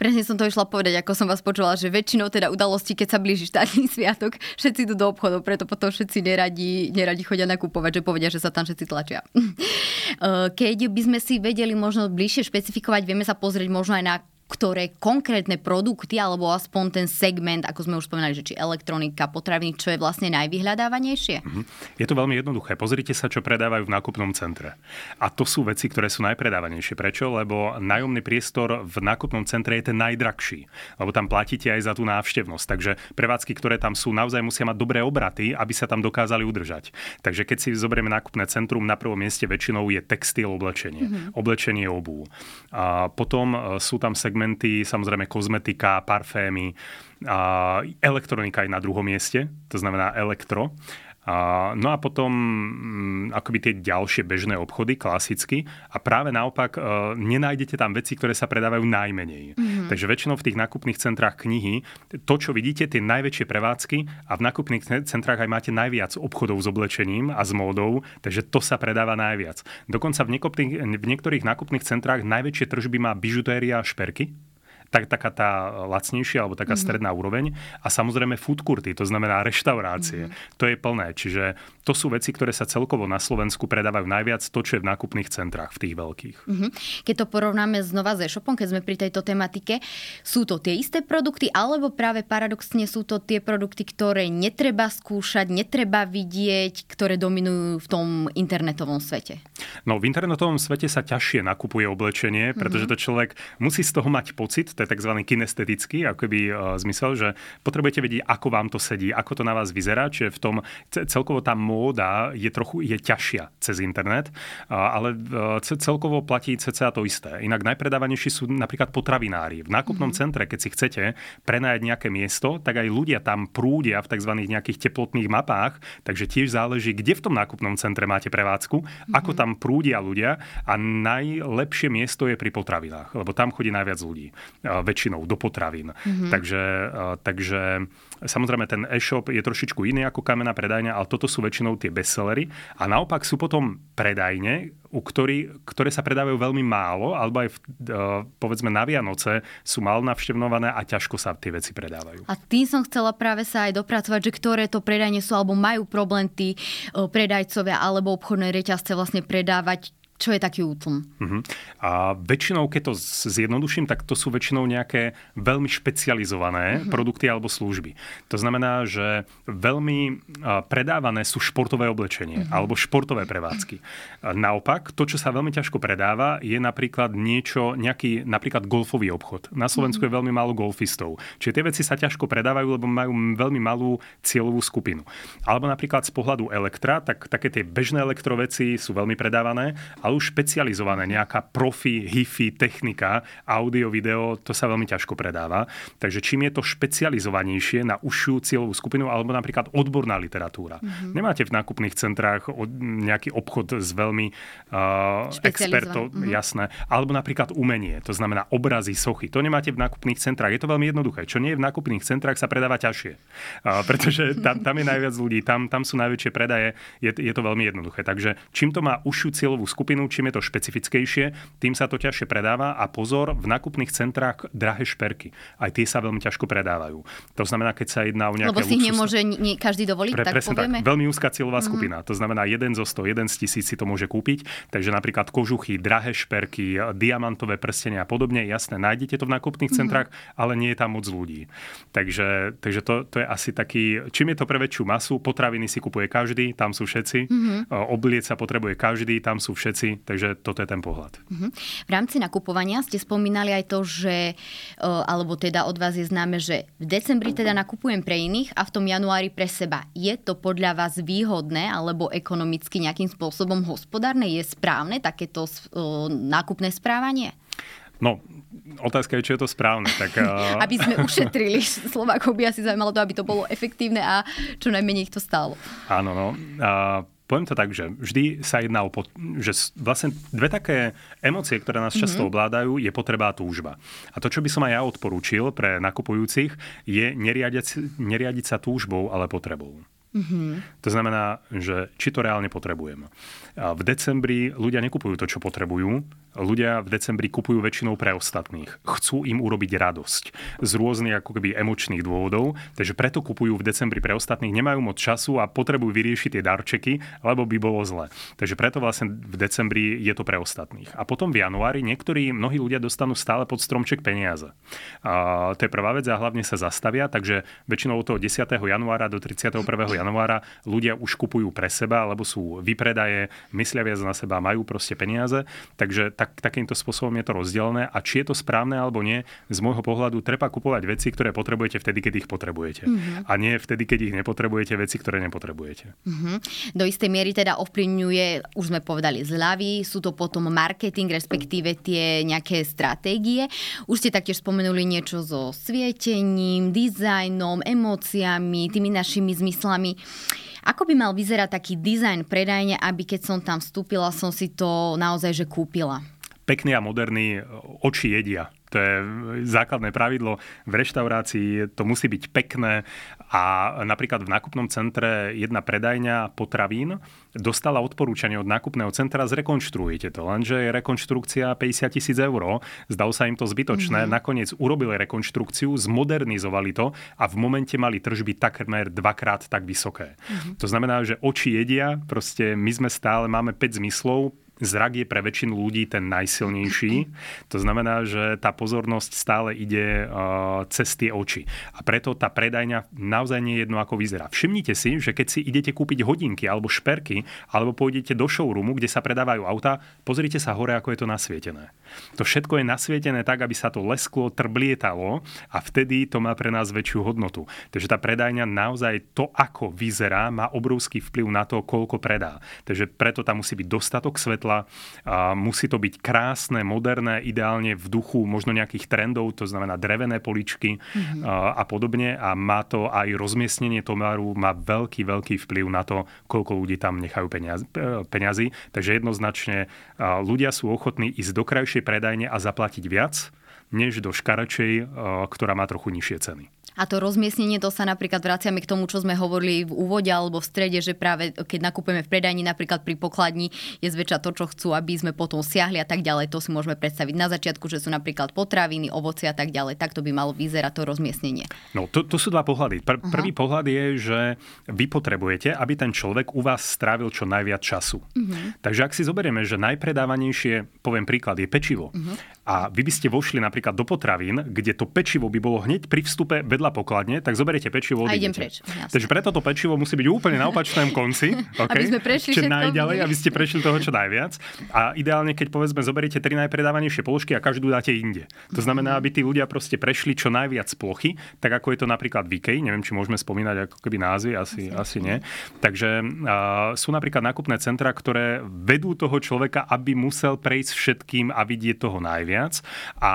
Presne som to išla povedať, ako som vás počula, že väčšinou teda udalosti, keď sa blíži štátny sviatok, všetci idú do obchodov, preto potom všetci neradi, neradi chodia nakupovať, že povedia, že sa tam všetci tlačia. Keď by sme si vedeli možno bližšie špecifikovať, vieme sa pozrieť možno aj na ktoré konkrétne produkty, alebo aspoň ten segment, ako sme už spomínali, že či elektronika, potraviny, čo je vlastne najvyhľadávanejšie? Mm-hmm. Je to veľmi jednoduché. Pozrite sa, čo predávajú v nákupnom centre. A to sú veci, ktoré sú najpredávanejšie. Prečo? Lebo nájomný priestor v nákupnom centre je ten najdrahší. Lebo tam platíte aj za tú návštevnosť. Takže prevádzky, ktoré tam sú, naozaj musia mať dobré obraty, aby sa tam dokázali udržať. Takže keď si zoberieme nákupné centrum, na prvom mieste väčšinou je textil oblečenie. Mm-hmm. Oblečenie obú. A potom e, sú tam segmenty segmenty, samozrejme kozmetika, parfémy, elektronika je na druhom mieste, to znamená elektro. No a potom mm, akoby tie ďalšie bežné obchody, klasicky. A práve naopak e, nenájdete tam veci, ktoré sa predávajú najmenej. Mm-hmm. Takže väčšinou v tých nákupných centrách knihy, to, čo vidíte, tie najväčšie prevádzky a v nákupných centrách aj máte najviac obchodov s oblečením a s módou, takže to sa predáva najviac. Dokonca v, v niektorých nákupných centrách najväčšie tržby má bižutéria a šperky tak, taká tá lacnejšia alebo taká mm-hmm. stredná úroveň. A samozrejme food courty, to znamená reštaurácie. Mm-hmm. To je plné. Čiže to sú veci, ktoré sa celkovo na Slovensku predávajú najviac, to, čo je v nákupných centrách, v tých veľkých. Mm-hmm. Keď to porovnáme znova s e-shopom, keď sme pri tejto tematike, sú to tie isté produkty, alebo práve paradoxne sú to tie produkty, ktoré netreba skúšať, netreba vidieť, ktoré dominujú v tom internetovom svete? No, v internetovom svete sa ťažšie nakupuje oblečenie, pretože mm-hmm. to človek musí z toho mať pocit, to je tzv. kinestetický akoby, uh, zmysel, že potrebujete vedieť, ako vám to sedí, ako to na vás vyzerá, čiže v tom celkovo tá móda je trochu je ťažšia cez internet, uh, ale uh, celkovo platí cca to isté. Inak najpredávanejší sú napríklad potravinári. V nákupnom mm-hmm. centre, keď si chcete prenajať nejaké miesto, tak aj ľudia tam prúdia v tzv. nejakých teplotných mapách, takže tiež záleží, kde v tom nákupnom centre máte prevádzku, ako tam prúdia ľudia a najlepšie miesto je pri potravinách, lebo tam chodí najviac ľudí väčšinou do potravín. Mm-hmm. Takže, takže samozrejme ten e-shop je trošičku iný ako kamená predajňa, ale toto sú väčšinou tie bestsellery. A naopak sú potom predajne, u ktorý, ktoré sa predávajú veľmi málo, alebo aj v, povedzme na Vianoce sú málo navštevnované a ťažko sa tie veci predávajú. A tým som chcela práve sa aj dopracovať, že ktoré to predajne sú, alebo majú problém tí predajcovia alebo obchodné reťazce vlastne predávať čo je taký útlm? Uh-huh. A väčšinou, keď to zjednoduším, tak to sú väčšinou nejaké veľmi špecializované uh-huh. produkty alebo služby. To znamená, že veľmi predávané sú športové oblečenie uh-huh. alebo športové prevádzky. Naopak, to, čo sa veľmi ťažko predáva, je napríklad niečo, nejaký napríklad golfový obchod. Na Slovensku uh-huh. je veľmi málo golfistov. Čiže tie veci sa ťažko predávajú, lebo majú veľmi malú cieľovú skupinu. Alebo napríklad z pohľadu elektra, tak také tie bežné elektroveci sú veľmi predávané, ale ale už špecializované, nejaká profi, hifi, technika, audio, video, to sa veľmi ťažko predáva. Takže čím je to špecializovanejšie na užšiu cieľovú skupinu, alebo napríklad odborná literatúra. Mm-hmm. Nemáte v nákupných centrách nejaký obchod s veľmi uh, expertov, mm-hmm. jasné. Alebo napríklad umenie, to znamená obrazy, sochy. To nemáte v nákupných centrách. Je to veľmi jednoduché. Čo nie je v nákupných centrách, sa predáva ťažšie. Uh, pretože tam, tam je najviac ľudí, tam, tam sú najväčšie predaje, je, je to veľmi jednoduché. Takže čím to má užšiu cieľovú skupinu, cenu, čím je to špecifickejšie, tým sa to ťažšie predáva a pozor, v nákupných centrách drahé šperky. Aj tie sa veľmi ťažko predávajú. To znamená, keď sa jedná o nejaké Lebo si luxusné... nemôže nie, každý dovoliť, Pre, tak presne povieme? tak, veľmi úzka cieľová mm-hmm. skupina. To znamená, jeden zo 100, jeden z tisíc si to môže kúpiť. Takže napríklad kožuchy, drahé šperky, diamantové prstenia a podobne, jasné, nájdete to v nákupných mm-hmm. centrách, ale nie je tam moc ľudí. Takže, takže to, to je asi taký, čím je to pre väčšiu masu, potraviny si kupuje každý, tam sú všetci, mm-hmm. obliec sa potrebuje každý, tam sú všetci, takže toto je ten pohľad. Uh-huh. V rámci nakupovania ste spomínali aj to, že, alebo teda od vás je známe, že v decembri teda nakupujem pre iných a v tom januári pre seba. Je to podľa vás výhodné alebo ekonomicky nejakým spôsobom hospodárne? Je správne takéto nákupné správanie? No, otázka je, či je to správne. Tak, uh... aby sme ušetrili Slovákov by asi zaujímalo to, aby to bolo efektívne a čo najmenej ich to stálo. Áno, no. Uh, poviem to tak, že vždy sa jedná o, pot- že vlastne dve také emócie, ktoré nás často mm-hmm. ovládajú, je potreba a túžba. A to, čo by som aj ja odporúčil pre nakupujúcich, je neriadiť, neriadiť sa túžbou, ale potrebou. Mm-hmm. To znamená, že či to reálne potrebujem. A v decembri ľudia nekupujú to, čo potrebujú, ľudia v decembri kupujú väčšinou pre ostatných. Chcú im urobiť radosť z rôznych ako keby emočných dôvodov, takže preto kupujú v decembri pre ostatných, nemajú moc času a potrebujú vyriešiť tie darčeky, lebo by bolo zle. Takže preto vlastne v decembri je to pre ostatných. A potom v januári niektorí, mnohí ľudia dostanú stále pod stromček peniaze. A to je prvá vec a hlavne sa zastavia, takže väčšinou od toho 10. januára do 31. januára ľudia už kupujú pre seba, lebo sú vypredaje, myslia viac na seba, majú proste peniaze. Takže tak, takýmto spôsobom je to rozdelené. A či je to správne alebo nie, z môjho pohľadu treba kupovať veci, ktoré potrebujete vtedy, keď ich potrebujete. Mm-hmm. A nie vtedy, keď ich nepotrebujete, veci, ktoré nepotrebujete. Mm-hmm. Do istej miery teda ovplyvňuje, už sme povedali, zľavy, sú to potom marketing, respektíve tie nejaké stratégie. Už ste taktiež spomenuli niečo so svietením, dizajnom, emóciami, tými našimi zmyslami. Ako by mal vyzerať taký dizajn predajne, aby keď som tam vstúpila, som si to naozaj že kúpila? Pekný a moderný oči jedia. To je základné pravidlo. V reštaurácii to musí byť pekné a napríklad v nákupnom centre jedna predajňa potravín dostala odporúčanie od nákupného centra zrekonštruujte to. Lenže je rekonštrukcia 50 tisíc eur. Zdalo sa im to zbytočné. Mm-hmm. Nakoniec urobili rekonštrukciu, zmodernizovali to a v momente mali tržby takmer dvakrát tak vysoké. Mm-hmm. To znamená, že oči jedia, proste my sme stále, máme 5 zmyslov, zrak je pre väčšinu ľudí ten najsilnejší. To znamená, že tá pozornosť stále ide uh, cez tie oči. A preto tá predajňa naozaj nie je jedno, ako vyzerá. Všimnite si, že keď si idete kúpiť hodinky alebo šperky, alebo pôjdete do showroomu, kde sa predávajú auta, pozrite sa hore, ako je to nasvietené. To všetko je nasvietené tak, aby sa to lesklo, trblietalo a vtedy to má pre nás väčšiu hodnotu. Takže tá predajňa naozaj to, ako vyzerá, má obrovský vplyv na to, koľko predá. Takže preto tam musí byť dostatok svetla, svetla. A musí to byť krásne, moderné, ideálne v duchu možno nejakých trendov, to znamená drevené poličky mm-hmm. a, a podobne. A má to aj rozmiestnenie tovaru, má veľký, veľký vplyv na to, koľko ľudí tam nechajú peniaz, peniazy. Takže jednoznačne ľudia sú ochotní ísť do krajšej predajne a zaplatiť viac, než do škaračej, ktorá má trochu nižšie ceny. A to rozmiestnenie, to sa napríklad vraciame k tomu, čo sme hovorili v úvode alebo v strede, že práve keď nakupujeme v predajni, napríklad pri pokladni, je zväčša to, čo chcú, aby sme potom siahli a tak ďalej. To si môžeme predstaviť na začiatku, že sú napríklad potraviny, ovoci a tak ďalej. Tak to by malo vyzerať to rozmiestnenie. No, to, to sú dva pohľady. Pr- prvý pohľad je, že vy potrebujete, aby ten človek u vás strávil čo najviac času. Uh-huh. Takže ak si zoberieme, že najpredávanejšie, poviem príklad, je pečivo. Uh-huh. A vy by ste vošli napríklad do potravín, kde to pečivo by bolo hneď pri vstupe vedľa pokladne, tak zoberiete pečivo a idem preč. Jasne. Takže preto to pečivo musí byť úplne na opačnom konci. Okay? Aby sme prešli čo najďalej, aby ste prešli toho čo najviac. A ideálne, keď povedzme zoberiete tri najpredávanejšie položky a každú dáte inde. To znamená, aby tí ľudia proste prešli čo najviac plochy, tak ako je to napríklad v IKEA, neviem, či môžeme spomínať ako keby názvy, asi, asi nie. Takže uh, sú napríklad nákupné centra, ktoré vedú toho človeka, aby musel prejsť všetkým a vidieť toho najviac. A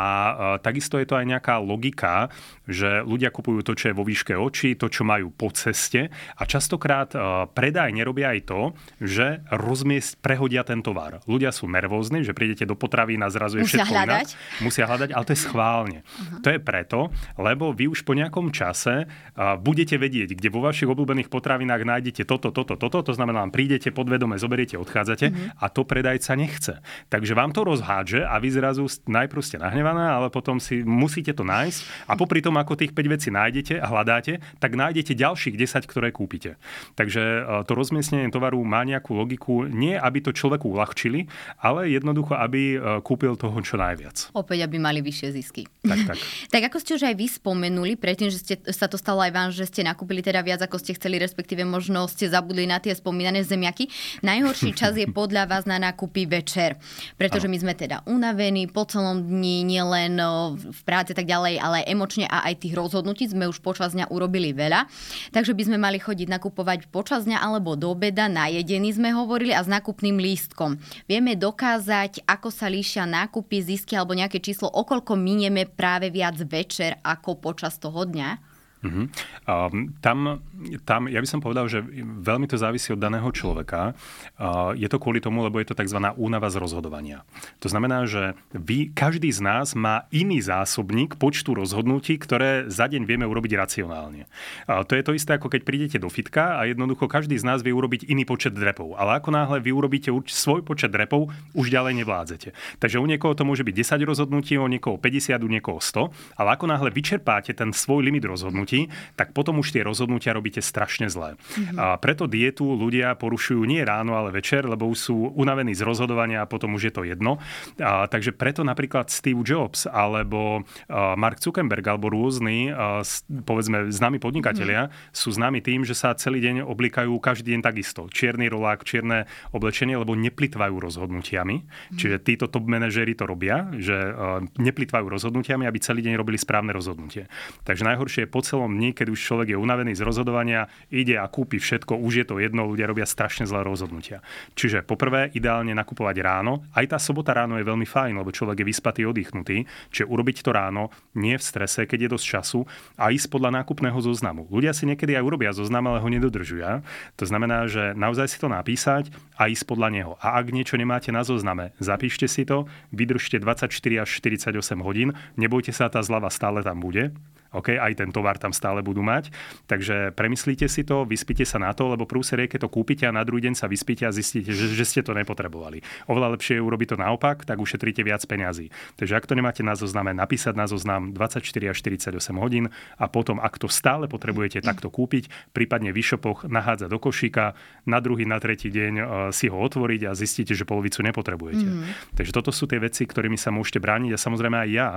takisto je to aj nejaká logika, že ľudia kupujú to, čo je vo výške očí, to, čo majú po ceste a častokrát e, predaj nerobia aj to, že rozmiest prehodia ten tovar. Ľudia sú nervózni, že prídete do potravín a zrazu je Musia všetko hľadať. inak. Musia hľadať, ale to je schválne. Uh-huh. To je preto, lebo vy už po nejakom čase uh, budete vedieť, kde vo vašich obľúbených potravinách nájdete toto, toto, toto, to znamená, prídete podvedome, zoberiete, odchádzate uh-huh. a to predajca nechce. Takže vám to rozhádže a vy zrazu najprv ste nahnevaná, ale potom si musíte to nájsť a popri tom, ako tých 5 vecí nájdete a hľadáte, tak nájdete ďalších 10, ktoré kúpite. Takže e, to rozmiestnenie tovaru má nejakú logiku, nie aby to človeku uľahčili, ale jednoducho, aby e, kúpil toho čo najviac. Opäť, aby mali vyššie zisky. Tak, tak. tak ako ste už aj vy spomenuli, predtým, že ste, sa to stalo aj vám, že ste nakúpili teda viac, ako ste chceli, respektíve možno ste zabudli na tie spomínané zemiaky. Najhorší čas je podľa vás na nákupy večer, pretože ano. my sme teda unavení po celom dni, nielen v práci tak ďalej, ale emočne a aj tých rozhodnutí sme už počas dňa urobili veľa, takže by sme mali chodiť nakupovať počas dňa alebo do obeda, na jedení sme hovorili a s nákupným lístkom. Vieme dokázať, ako sa líšia nákupy, zisky alebo nejaké číslo, okolko minieme práve viac večer ako počas toho dňa? Uh-huh. Um, tam, tam, ja by som povedal, že veľmi to závisí od daného človeka. Uh, je to kvôli tomu, lebo je to tzv. únava z rozhodovania. To znamená, že vy, každý z nás má iný zásobník počtu rozhodnutí, ktoré za deň vieme urobiť racionálne. Uh, to je to isté, ako keď prídete do fitka a jednoducho každý z nás vie urobiť iný počet drepov. Ale ako náhle vy urobíte svoj počet drepov, už ďalej nevládzete. Takže u niekoho to môže byť 10 rozhodnutí, u niekoho 50, u niekoho 100, ale ako náhle vyčerpáte ten svoj limit rozhodnutí, tak potom už tie rozhodnutia robíte strašne zlé. Mm-hmm. A preto dietu ľudia porušujú nie ráno, ale večer, lebo už sú unavení z rozhodovania a potom už je to jedno. A, takže preto napríklad Steve Jobs alebo Mark Zuckerberg alebo rôzni, povedzme, známi podnikatelia mm-hmm. sú známi tým, že sa celý deň oblikajú každý deň takisto. Čierny rolák, čierne oblečenie, lebo neplitvajú rozhodnutiami. Mm-hmm. Čiže títo top manažéri to robia, že neplitvajú rozhodnutiami, aby celý deň robili správne rozhodnutie. Takže najhoršie je po celom dni, keď už človek je unavený z rozhodovania, ide a kúpi všetko, už je to jedno, ľudia robia strašne zlé rozhodnutia. Čiže poprvé ideálne nakupovať ráno. Aj tá sobota ráno je veľmi fajn, lebo človek je vyspatý, oddychnutý. Čiže urobiť to ráno, nie v strese, keď je dosť času a ísť podľa nákupného zoznamu. Ľudia si niekedy aj urobia zoznam, ale ho nedodržujú. To znamená, že naozaj si to napísať a ísť podľa neho. A ak niečo nemáte na zozname, zapíšte si to, vydržte 24 až 48 hodín, nebojte sa, tá zľava stále tam bude. OK, aj ten tovar tam stále budú mať. Takže premyslíte si to, vyspíte sa na to, lebo prúser je, keď to kúpite a na druhý deň sa vyspíte a zistíte, že, že ste to nepotrebovali. Oveľa lepšie je urobiť to naopak, tak ušetríte viac peňazí. Takže ak to nemáte na zozname, napísať na zoznam 24 až 48 hodín a potom, ak to stále potrebujete takto kúpiť, prípadne v e-shopoch nahádzať do košíka, na druhý, na tretí deň e, si ho otvoriť a zistíte, že polovicu nepotrebujete. Mm. Takže toto sú tie veci, ktorými sa môžete brániť a samozrejme aj ja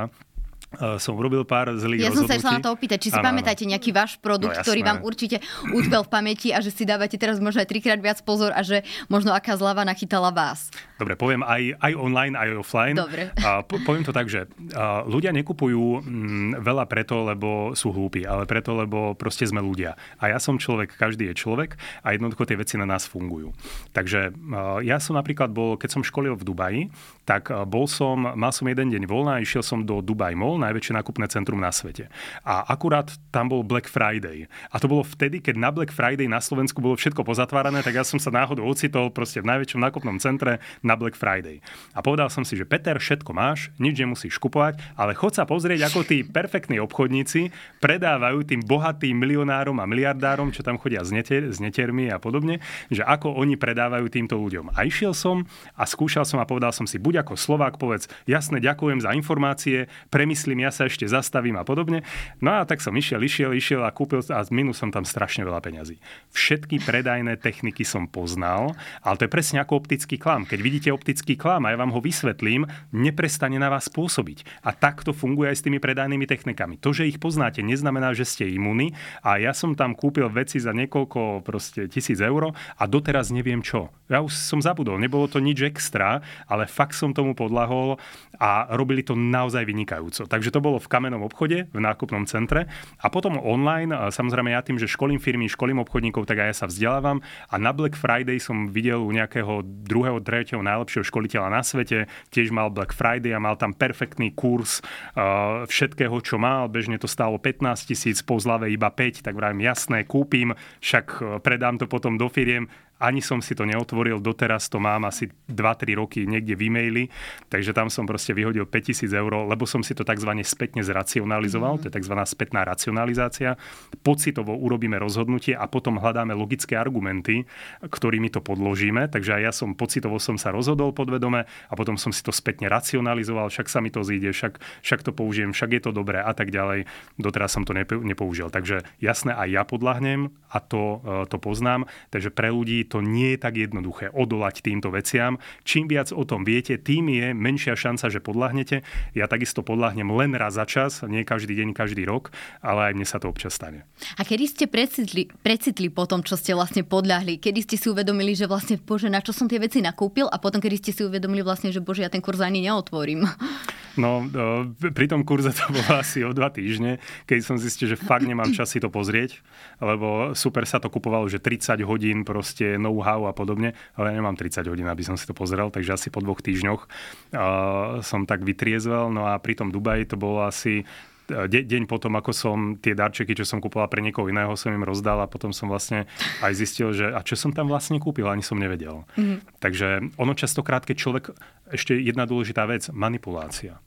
som urobil pár zlých Ja som sa išla na to opýtať, či si ano, pamätáte nejaký váš produkt, no, ktorý vám určite utkvel v pamäti a že si dávate teraz možno aj trikrát viac pozor a že možno aká zľava nachytala vás. Dobre, poviem aj, aj online, aj offline. Dobre. A po, poviem to tak, že a, ľudia nekupujú m, mm, veľa preto, lebo sú hlúpi, ale preto, lebo proste sme ľudia. A ja som človek, každý je človek a jednoducho tie veci na nás fungujú. Takže a, ja som napríklad bol, keď som školil v Dubaji, tak bol som, mal som jeden deň voľna a išiel som do Dubai Mall, najväčšie nákupné centrum na svete. A akurát tam bol Black Friday. A to bolo vtedy, keď na Black Friday na Slovensku bolo všetko pozatvárané, tak ja som sa náhodou ocitol proste v najväčšom nákupnom centre na Black Friday. A povedal som si, že Peter, všetko máš, nič nemusíš kupovať, ale chod sa pozrieť, ako tí perfektní obchodníci predávajú tým bohatým milionárom a miliardárom, čo tam chodia s, netier, s netiermi a podobne, že ako oni predávajú týmto ľuďom. A išiel som a skúšal som a povedal som si, buď ako Slovák, povedz, jasne, ďakujem za informácie, premysli vymyslím, ja sa ešte zastavím a podobne. No a tak som išiel, išiel, išiel a kúpil a minul som tam strašne veľa peňazí. Všetky predajné techniky som poznal, ale to je presne ako optický klam. Keď vidíte optický klam a ja vám ho vysvetlím, neprestane na vás pôsobiť. A tak to funguje aj s tými predajnými technikami. To, že ich poznáte, neznamená, že ste imúni a ja som tam kúpil veci za niekoľko proste tisíc eur a doteraz neviem čo. Ja už som zabudol, nebolo to nič extra, ale fakt som tomu podlahol a robili to naozaj vynikajúco. Tak Takže to bolo v kamennom obchode, v nákupnom centre. A potom online, samozrejme ja tým, že školím firmy, školím obchodníkov, tak aj ja sa vzdelávam. A na Black Friday som videl u nejakého druhého, tretieho najlepšieho školiteľa na svete. Tiež mal Black Friday a mal tam perfektný kurz všetkého, čo mal. Bežne to stálo 15 tisíc, po zlave iba 5, tak vravím, jasné, kúpim, však predám to potom do firiem ani som si to neotvoril, doteraz to mám asi 2-3 roky niekde v e-maili, takže tam som proste vyhodil 5000 eur, lebo som si to tzv. spätne zracionalizoval, mm. to je tzv. spätná racionalizácia. Pocitovo urobíme rozhodnutie a potom hľadáme logické argumenty, ktorými to podložíme, takže aj ja som pocitovo som sa rozhodol podvedome a potom som si to spätne racionalizoval, však sa mi to zíde, však, však to použijem, však je to dobré a tak ďalej. Doteraz som to nepoužil. Takže jasné, aj ja podľahnem a to, e, to poznám. Takže pre ľudí to nie je tak jednoduché odolať týmto veciam. Čím viac o tom viete, tým je menšia šanca, že podľahnete. Ja takisto podľahnem len raz za čas, nie každý deň, každý rok, ale aj mne sa to občas stane. A kedy ste precitli, precitli po tom, čo ste vlastne podľahli? Kedy ste si uvedomili, že vlastne, bože, na čo som tie veci nakúpil a potom, kedy ste si uvedomili vlastne, že bože, ja ten kurz ani neotvorím? No, pri tom kurze to bolo asi o dva týždne, keď som zistil, že fakt nemám čas si to pozrieť, lebo super sa to kupovalo, že 30 hodín proste know-how a podobne, ale ja nemám 30 hodín, aby som si to pozrel, takže asi po dvoch týždňoch uh, som tak vytriezvel. No a pri tom Dubaji to bolo asi de, deň potom, ako som tie darčeky, čo som kúpoval pre niekoho iného, som im rozdal a potom som vlastne aj zistil, že a čo som tam vlastne kúpil, ani som nevedel. Mm-hmm. Takže ono častokrát, keď človek, ešte jedna dôležitá vec, manipulácia.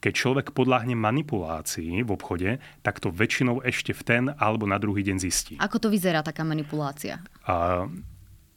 Keď človek podľahne manipulácii v obchode, tak to väčšinou ešte v ten alebo na druhý deň zistí. Ako to vyzerá taká manipulácia? A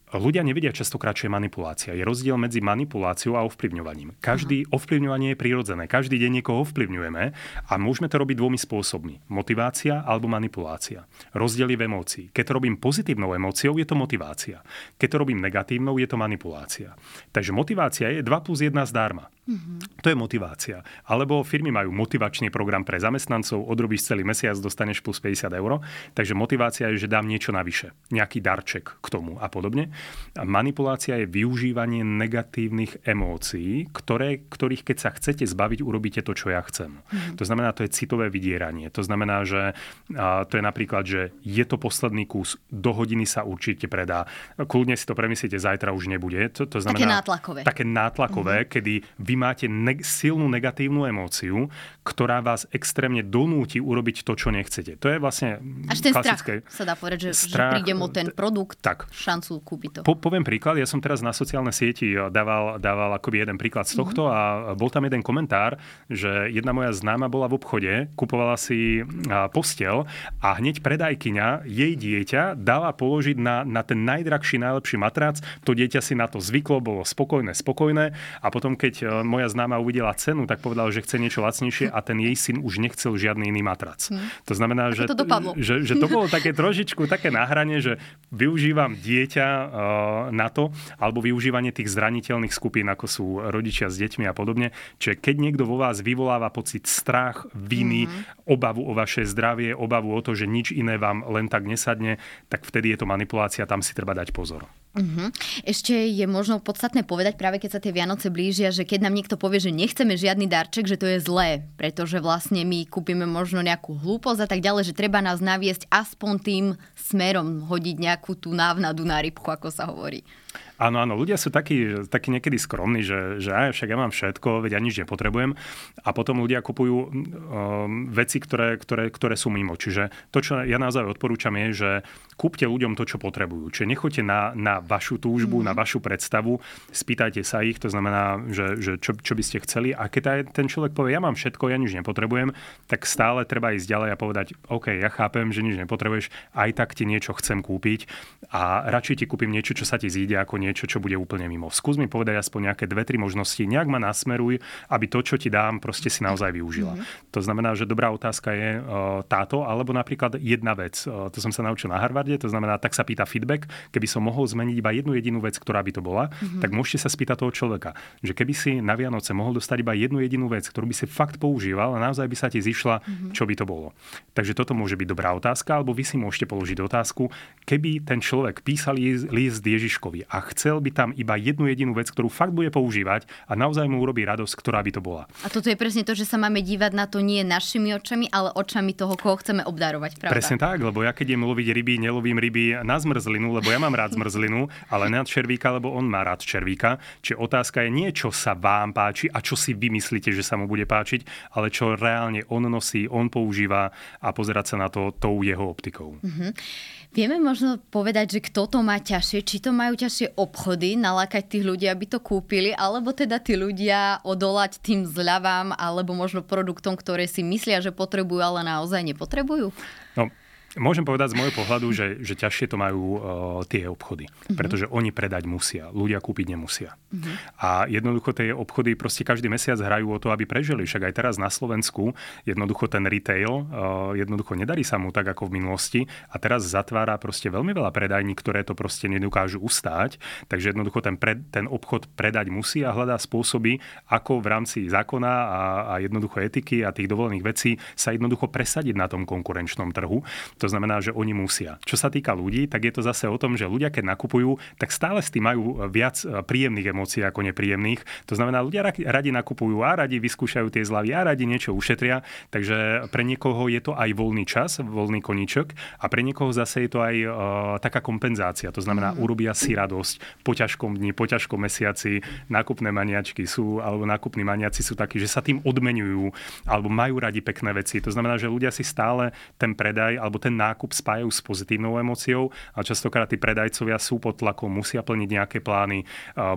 Ľudia nevedia častokrát, čo je manipulácia. Je rozdiel medzi manipuláciou a ovplyvňovaním. Každý Aha. ovplyvňovanie je prirodzené. Každý deň niekoho ovplyvňujeme a môžeme to robiť dvomi spôsobmi. Motivácia alebo manipulácia. Rozdiel je v emócii. Keď to robím pozitívnou emóciou, je to motivácia. Keď to robím negatívnou, je to manipulácia. Takže motivácia je 2 plus 1 zdarma. Mm-hmm. To je motivácia. Alebo firmy majú motivačný program pre zamestnancov, odrobíš celý mesiac, dostaneš plus 50 eur. Takže motivácia je, že dám niečo navyše. Nejaký darček k tomu a podobne. Manipulácia je využívanie negatívnych emócií, ktoré, ktorých keď sa chcete zbaviť, urobíte to, čo ja chcem. Mm-hmm. To znamená, to je citové vydieranie. To znamená, že a, to je napríklad, že je to posledný kus, do hodiny sa určite predá. Kľudne si to premyslíte, zajtra už nebude. To, to znamená, také nátlakové. Také nátlakové, mm-hmm. kedy vy máte ne- silnú negatívnu emóciu, ktorá vás extrémne donúti urobiť to, čo nechcete. To je vlastne Až ten klasické... strach sa dá povedať, že, strach, že príde mu ten produkt, tak. šancu kúpiť to. Po, poviem príklad, ja som teraz na sociálnej sieti dával, dával akoby jeden príklad z tohto mm-hmm. a bol tam jeden komentár, že jedna moja známa bola v obchode, kupovala si postel a hneď predajkyňa jej dieťa dala položiť na, na ten najdrahší, najlepší matrac. To dieťa si na to zvyklo, bolo spokojné, spokojné a potom, keď moja známa uvidela cenu, tak povedala, že chce niečo lacnejšie a ten jej syn už nechcel žiadny iný matrac. Hmm. To znamená, že to, že, že to bolo také trošičku také nahranie, že využívam dieťa uh, na to, alebo využívanie tých zraniteľných skupín, ako sú rodičia s deťmi a podobne. Čiže keď niekto vo vás vyvoláva pocit strach, viny, hmm. obavu o vaše zdravie, obavu o to, že nič iné vám len tak nesadne, tak vtedy je to manipulácia, tam si treba dať pozor. Uh-huh. Ešte je možno podstatné povedať, práve keď sa tie Vianoce blížia, že keď nám niekto povie, že nechceme žiadny darček, že to je zlé, pretože vlastne my kúpime možno nejakú hlúposť a tak ďalej, že treba nás naviesť aspoň tým smerom, hodiť nejakú tú návnadu na rybku, ako sa hovorí. Áno, áno, ľudia sú takí, takí niekedy skromní, že, že aj, však ja mám všetko, veď ja nič nepotrebujem. A potom ľudia kupujú um, veci, ktoré, ktoré, ktoré sú mimo. Čiže to, čo ja naozaj odporúčam, je, že kúpte ľuďom to, čo potrebujú. Čiže nechoďte na, na vašu túžbu, mm. na vašu predstavu, spýtajte sa ich, to znamená, že, že čo, čo by ste chceli. A keď aj ten človek povie, ja mám všetko, ja nič nepotrebujem, tak stále treba ísť ďalej a povedať, OK, ja chápem, že nič nepotrebuješ, aj tak ti niečo chcem kúpiť a radšej ti kúpim niečo, čo sa ti zíde, ako niečo, čo bude úplne mimo. Skús mi povedať aspoň nejaké dve, tri možnosti, nejak ma nasmeruj, aby to, čo ti dám, proste si naozaj využila. Mm-hmm. To znamená, že dobrá otázka je uh, táto, alebo napríklad jedna vec. Uh, to som sa naučil na Harvard Harvarde, to znamená, tak sa pýta feedback. Keby som mohol zmeniť iba jednu jedinú vec, ktorá by to bola, mm-hmm. tak môžete sa spýtať toho človeka, že keby si na Vianoce mohol dostať iba jednu jedinú vec, ktorú by si fakt používal a naozaj by sa ti zišla, mm-hmm. čo by to bolo. Takže toto môže byť dobrá otázka, alebo vy si môžete položiť otázku, keby ten človek písal list Ježiškovi a chcel by tam iba jednu jedinú vec, ktorú fakt bude používať a naozaj mu urobí radosť, ktorá by to bola. A toto je presne to, že sa máme dívať na to nie našimi očami, ale očami toho, koho chceme obdarovať. Pravda? Presne tak, lebo ja keď idem loviť ryby, nelovím ryby na zmrzlinu, lebo ja mám rád zmrzlinu, ale na červíka, lebo on má rád červíka. Čiže otázka je nie, čo sa vám páči a čo si vymyslíte, že sa mu bude páčiť, ale čo reálne on nosí, on používa a pozerať sa na to tou jeho optikou. Mm-hmm. Vieme možno povedať, že kto to má ťažšie, či to majú ťažšie obchody, nalákať tých ľudí, aby to kúpili, alebo teda tí ľudia odolať tým zľavám, alebo možno produktom, ktoré si myslia, že potrebujú, ale naozaj nepotrebujú? No, Môžem povedať z môjho pohľadu, že, že ťažšie to majú uh, tie obchody, uh-huh. pretože oni predať musia, ľudia kúpiť nemusia. Uh-huh. A jednoducho tie obchody proste každý mesiac hrajú o to, aby prežili. Však aj teraz na Slovensku jednoducho ten retail uh, jednoducho nedarí sa mu tak ako v minulosti a teraz zatvára proste veľmi veľa predajní, ktoré to proste nedokážu ustáť. Takže jednoducho ten, pred, ten obchod predať musí a hľadá spôsoby, ako v rámci zákona a, a jednoducho etiky a tých dovolených vecí sa jednoducho presadiť na tom konkurenčnom trhu. To znamená, že oni musia. Čo sa týka ľudí, tak je to zase o tom, že ľudia, keď nakupujú, tak stále s tým majú viac príjemných emócií ako nepríjemných. To znamená, ľudia radi nakupujú a radi vyskúšajú tie zľavy a radi niečo ušetria. Takže pre niekoho je to aj voľný čas, voľný koníčok a pre niekoho zase je to aj uh, taká kompenzácia. To znamená, mm. urobia si radosť po ťažkom dni, po ťažkom mesiaci. Nákupné maniačky sú, alebo nákupní maniaci sú takí, že sa tým odmenujú alebo majú radi pekné veci. To znamená, že ľudia si stále ten predaj alebo ten nákup spájajú s pozitívnou emóciou a častokrát tí predajcovia sú pod tlakom, musia plniť nejaké plány,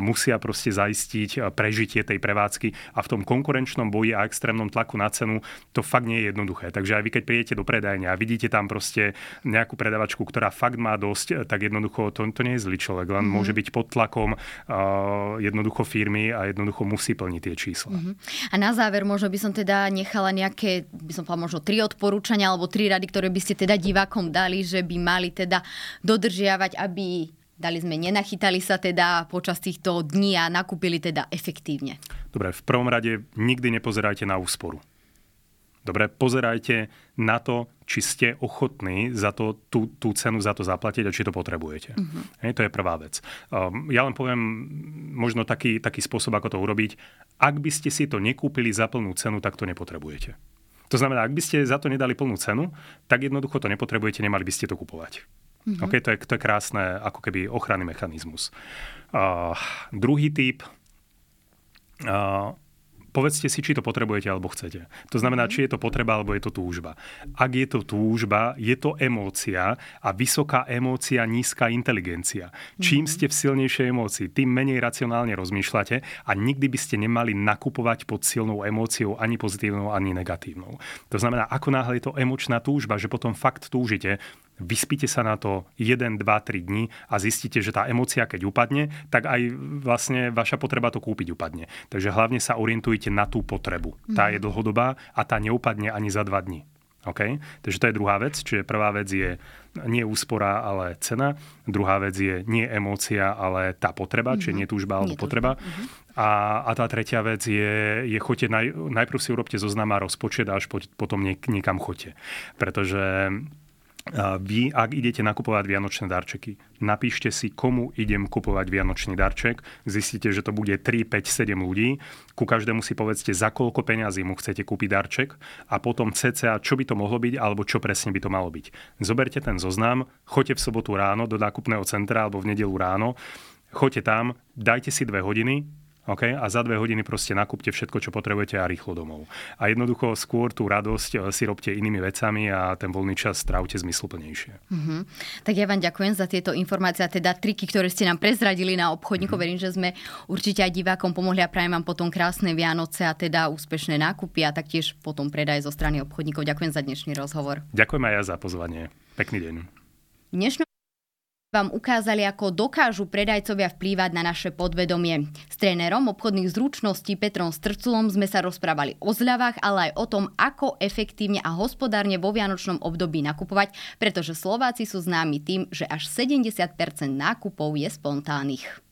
musia proste zaistiť prežitie tej prevádzky a v tom konkurenčnom boji a extrémnom tlaku na cenu to fakt nie je jednoduché. Takže aj vy, keď prídete do predajne a vidíte tam proste nejakú predavačku, ktorá fakt má dosť, tak jednoducho to, to nie je zlý človek, len mm-hmm. môže byť pod tlakom uh, jednoducho firmy a jednoducho musí plniť tie čísla. Mm-hmm. A na záver možno by som teda nechala nejaké, by som povedala možno tri odporúčania alebo tri rady, ktoré by ste teda divákom dali, že by mali teda dodržiavať, aby dali sme, nenachytali sa teda počas týchto dní a nakúpili teda efektívne. Dobre, v prvom rade nikdy nepozerajte na úsporu. Dobre, pozerajte na to, či ste ochotní za to, tú, tú cenu za to zaplatiť a či to potrebujete. Uh-huh. Hej, to je prvá vec. Um, ja len poviem možno taký, taký spôsob, ako to urobiť. Ak by ste si to nekúpili za plnú cenu, tak to nepotrebujete. To znamená, ak by ste za to nedali plnú cenu, tak jednoducho to nepotrebujete, nemali by ste to kupovať. Uh-huh. Okay, to, je, to je krásne ako keby ochranný mechanizmus. Uh, druhý typ. Uh, povedzte si, či to potrebujete alebo chcete. To znamená, či je to potreba alebo je to túžba. Ak je to túžba, je to emócia a vysoká emócia, nízka inteligencia. Čím ste v silnejšej emócii, tým menej racionálne rozmýšľate a nikdy by ste nemali nakupovať pod silnou emóciou ani pozitívnou, ani negatívnou. To znamená, ako náhle je to emočná túžba, že potom fakt túžite, vyspíte sa na to 1, 2, 3 dní a zistíte, že tá emócia, keď upadne, tak aj vlastne vaša potreba to kúpiť upadne. Takže hlavne sa orientujte na tú potrebu. Tá je mhm. dlhodobá a tá neupadne ani za 2 dní. Okay? Takže to je druhá vec. Čiže prvá vec je nie úspora, ale cena. Druhá vec je nie emócia, ale tá potreba, mm-hmm. čiže nie túžba alebo nie potreba. Mm-hmm. A, a tá tretia vec je, je choďte, naj, najprv si urobte zoznam a rozpočet a až po, potom niek, niekam choďte. Pretože vy, ak idete nakupovať vianočné darčeky, napíšte si, komu idem kupovať vianočný darček. Zistíte, že to bude 3, 5, 7 ľudí. Ku každému si povedzte, za koľko peňazí mu chcete kúpiť darček a potom cca, čo by to mohlo byť alebo čo presne by to malo byť. Zoberte ten zoznam, choďte v sobotu ráno do nákupného centra alebo v nedelu ráno, choďte tam, dajte si dve hodiny, Okay? A za dve hodiny proste nakúpte všetko, čo potrebujete a rýchlo domov. A jednoducho skôr tú radosť eh, si robte inými vecami a ten voľný čas strávte zmysluplnejšie. Mm-hmm. Tak ja vám ďakujem za tieto informácie a teda triky, ktoré ste nám prezradili na obchodníkov. Mm-hmm. Verím, že sme určite aj divákom pomohli a prajem vám potom krásne Vianoce a teda úspešné nákupy a taktiež potom predaj zo strany obchodníkov. Ďakujem za dnešný rozhovor. Ďakujem aj ja za pozvanie. Pekný deň. Dnešnú vám ukázali, ako dokážu predajcovia vplývať na naše podvedomie. S trénerom obchodných zručností Petrom Strculom sme sa rozprávali o zľavách, ale aj o tom, ako efektívne a hospodárne vo vianočnom období nakupovať, pretože Slováci sú známi tým, že až 70% nákupov je spontánnych.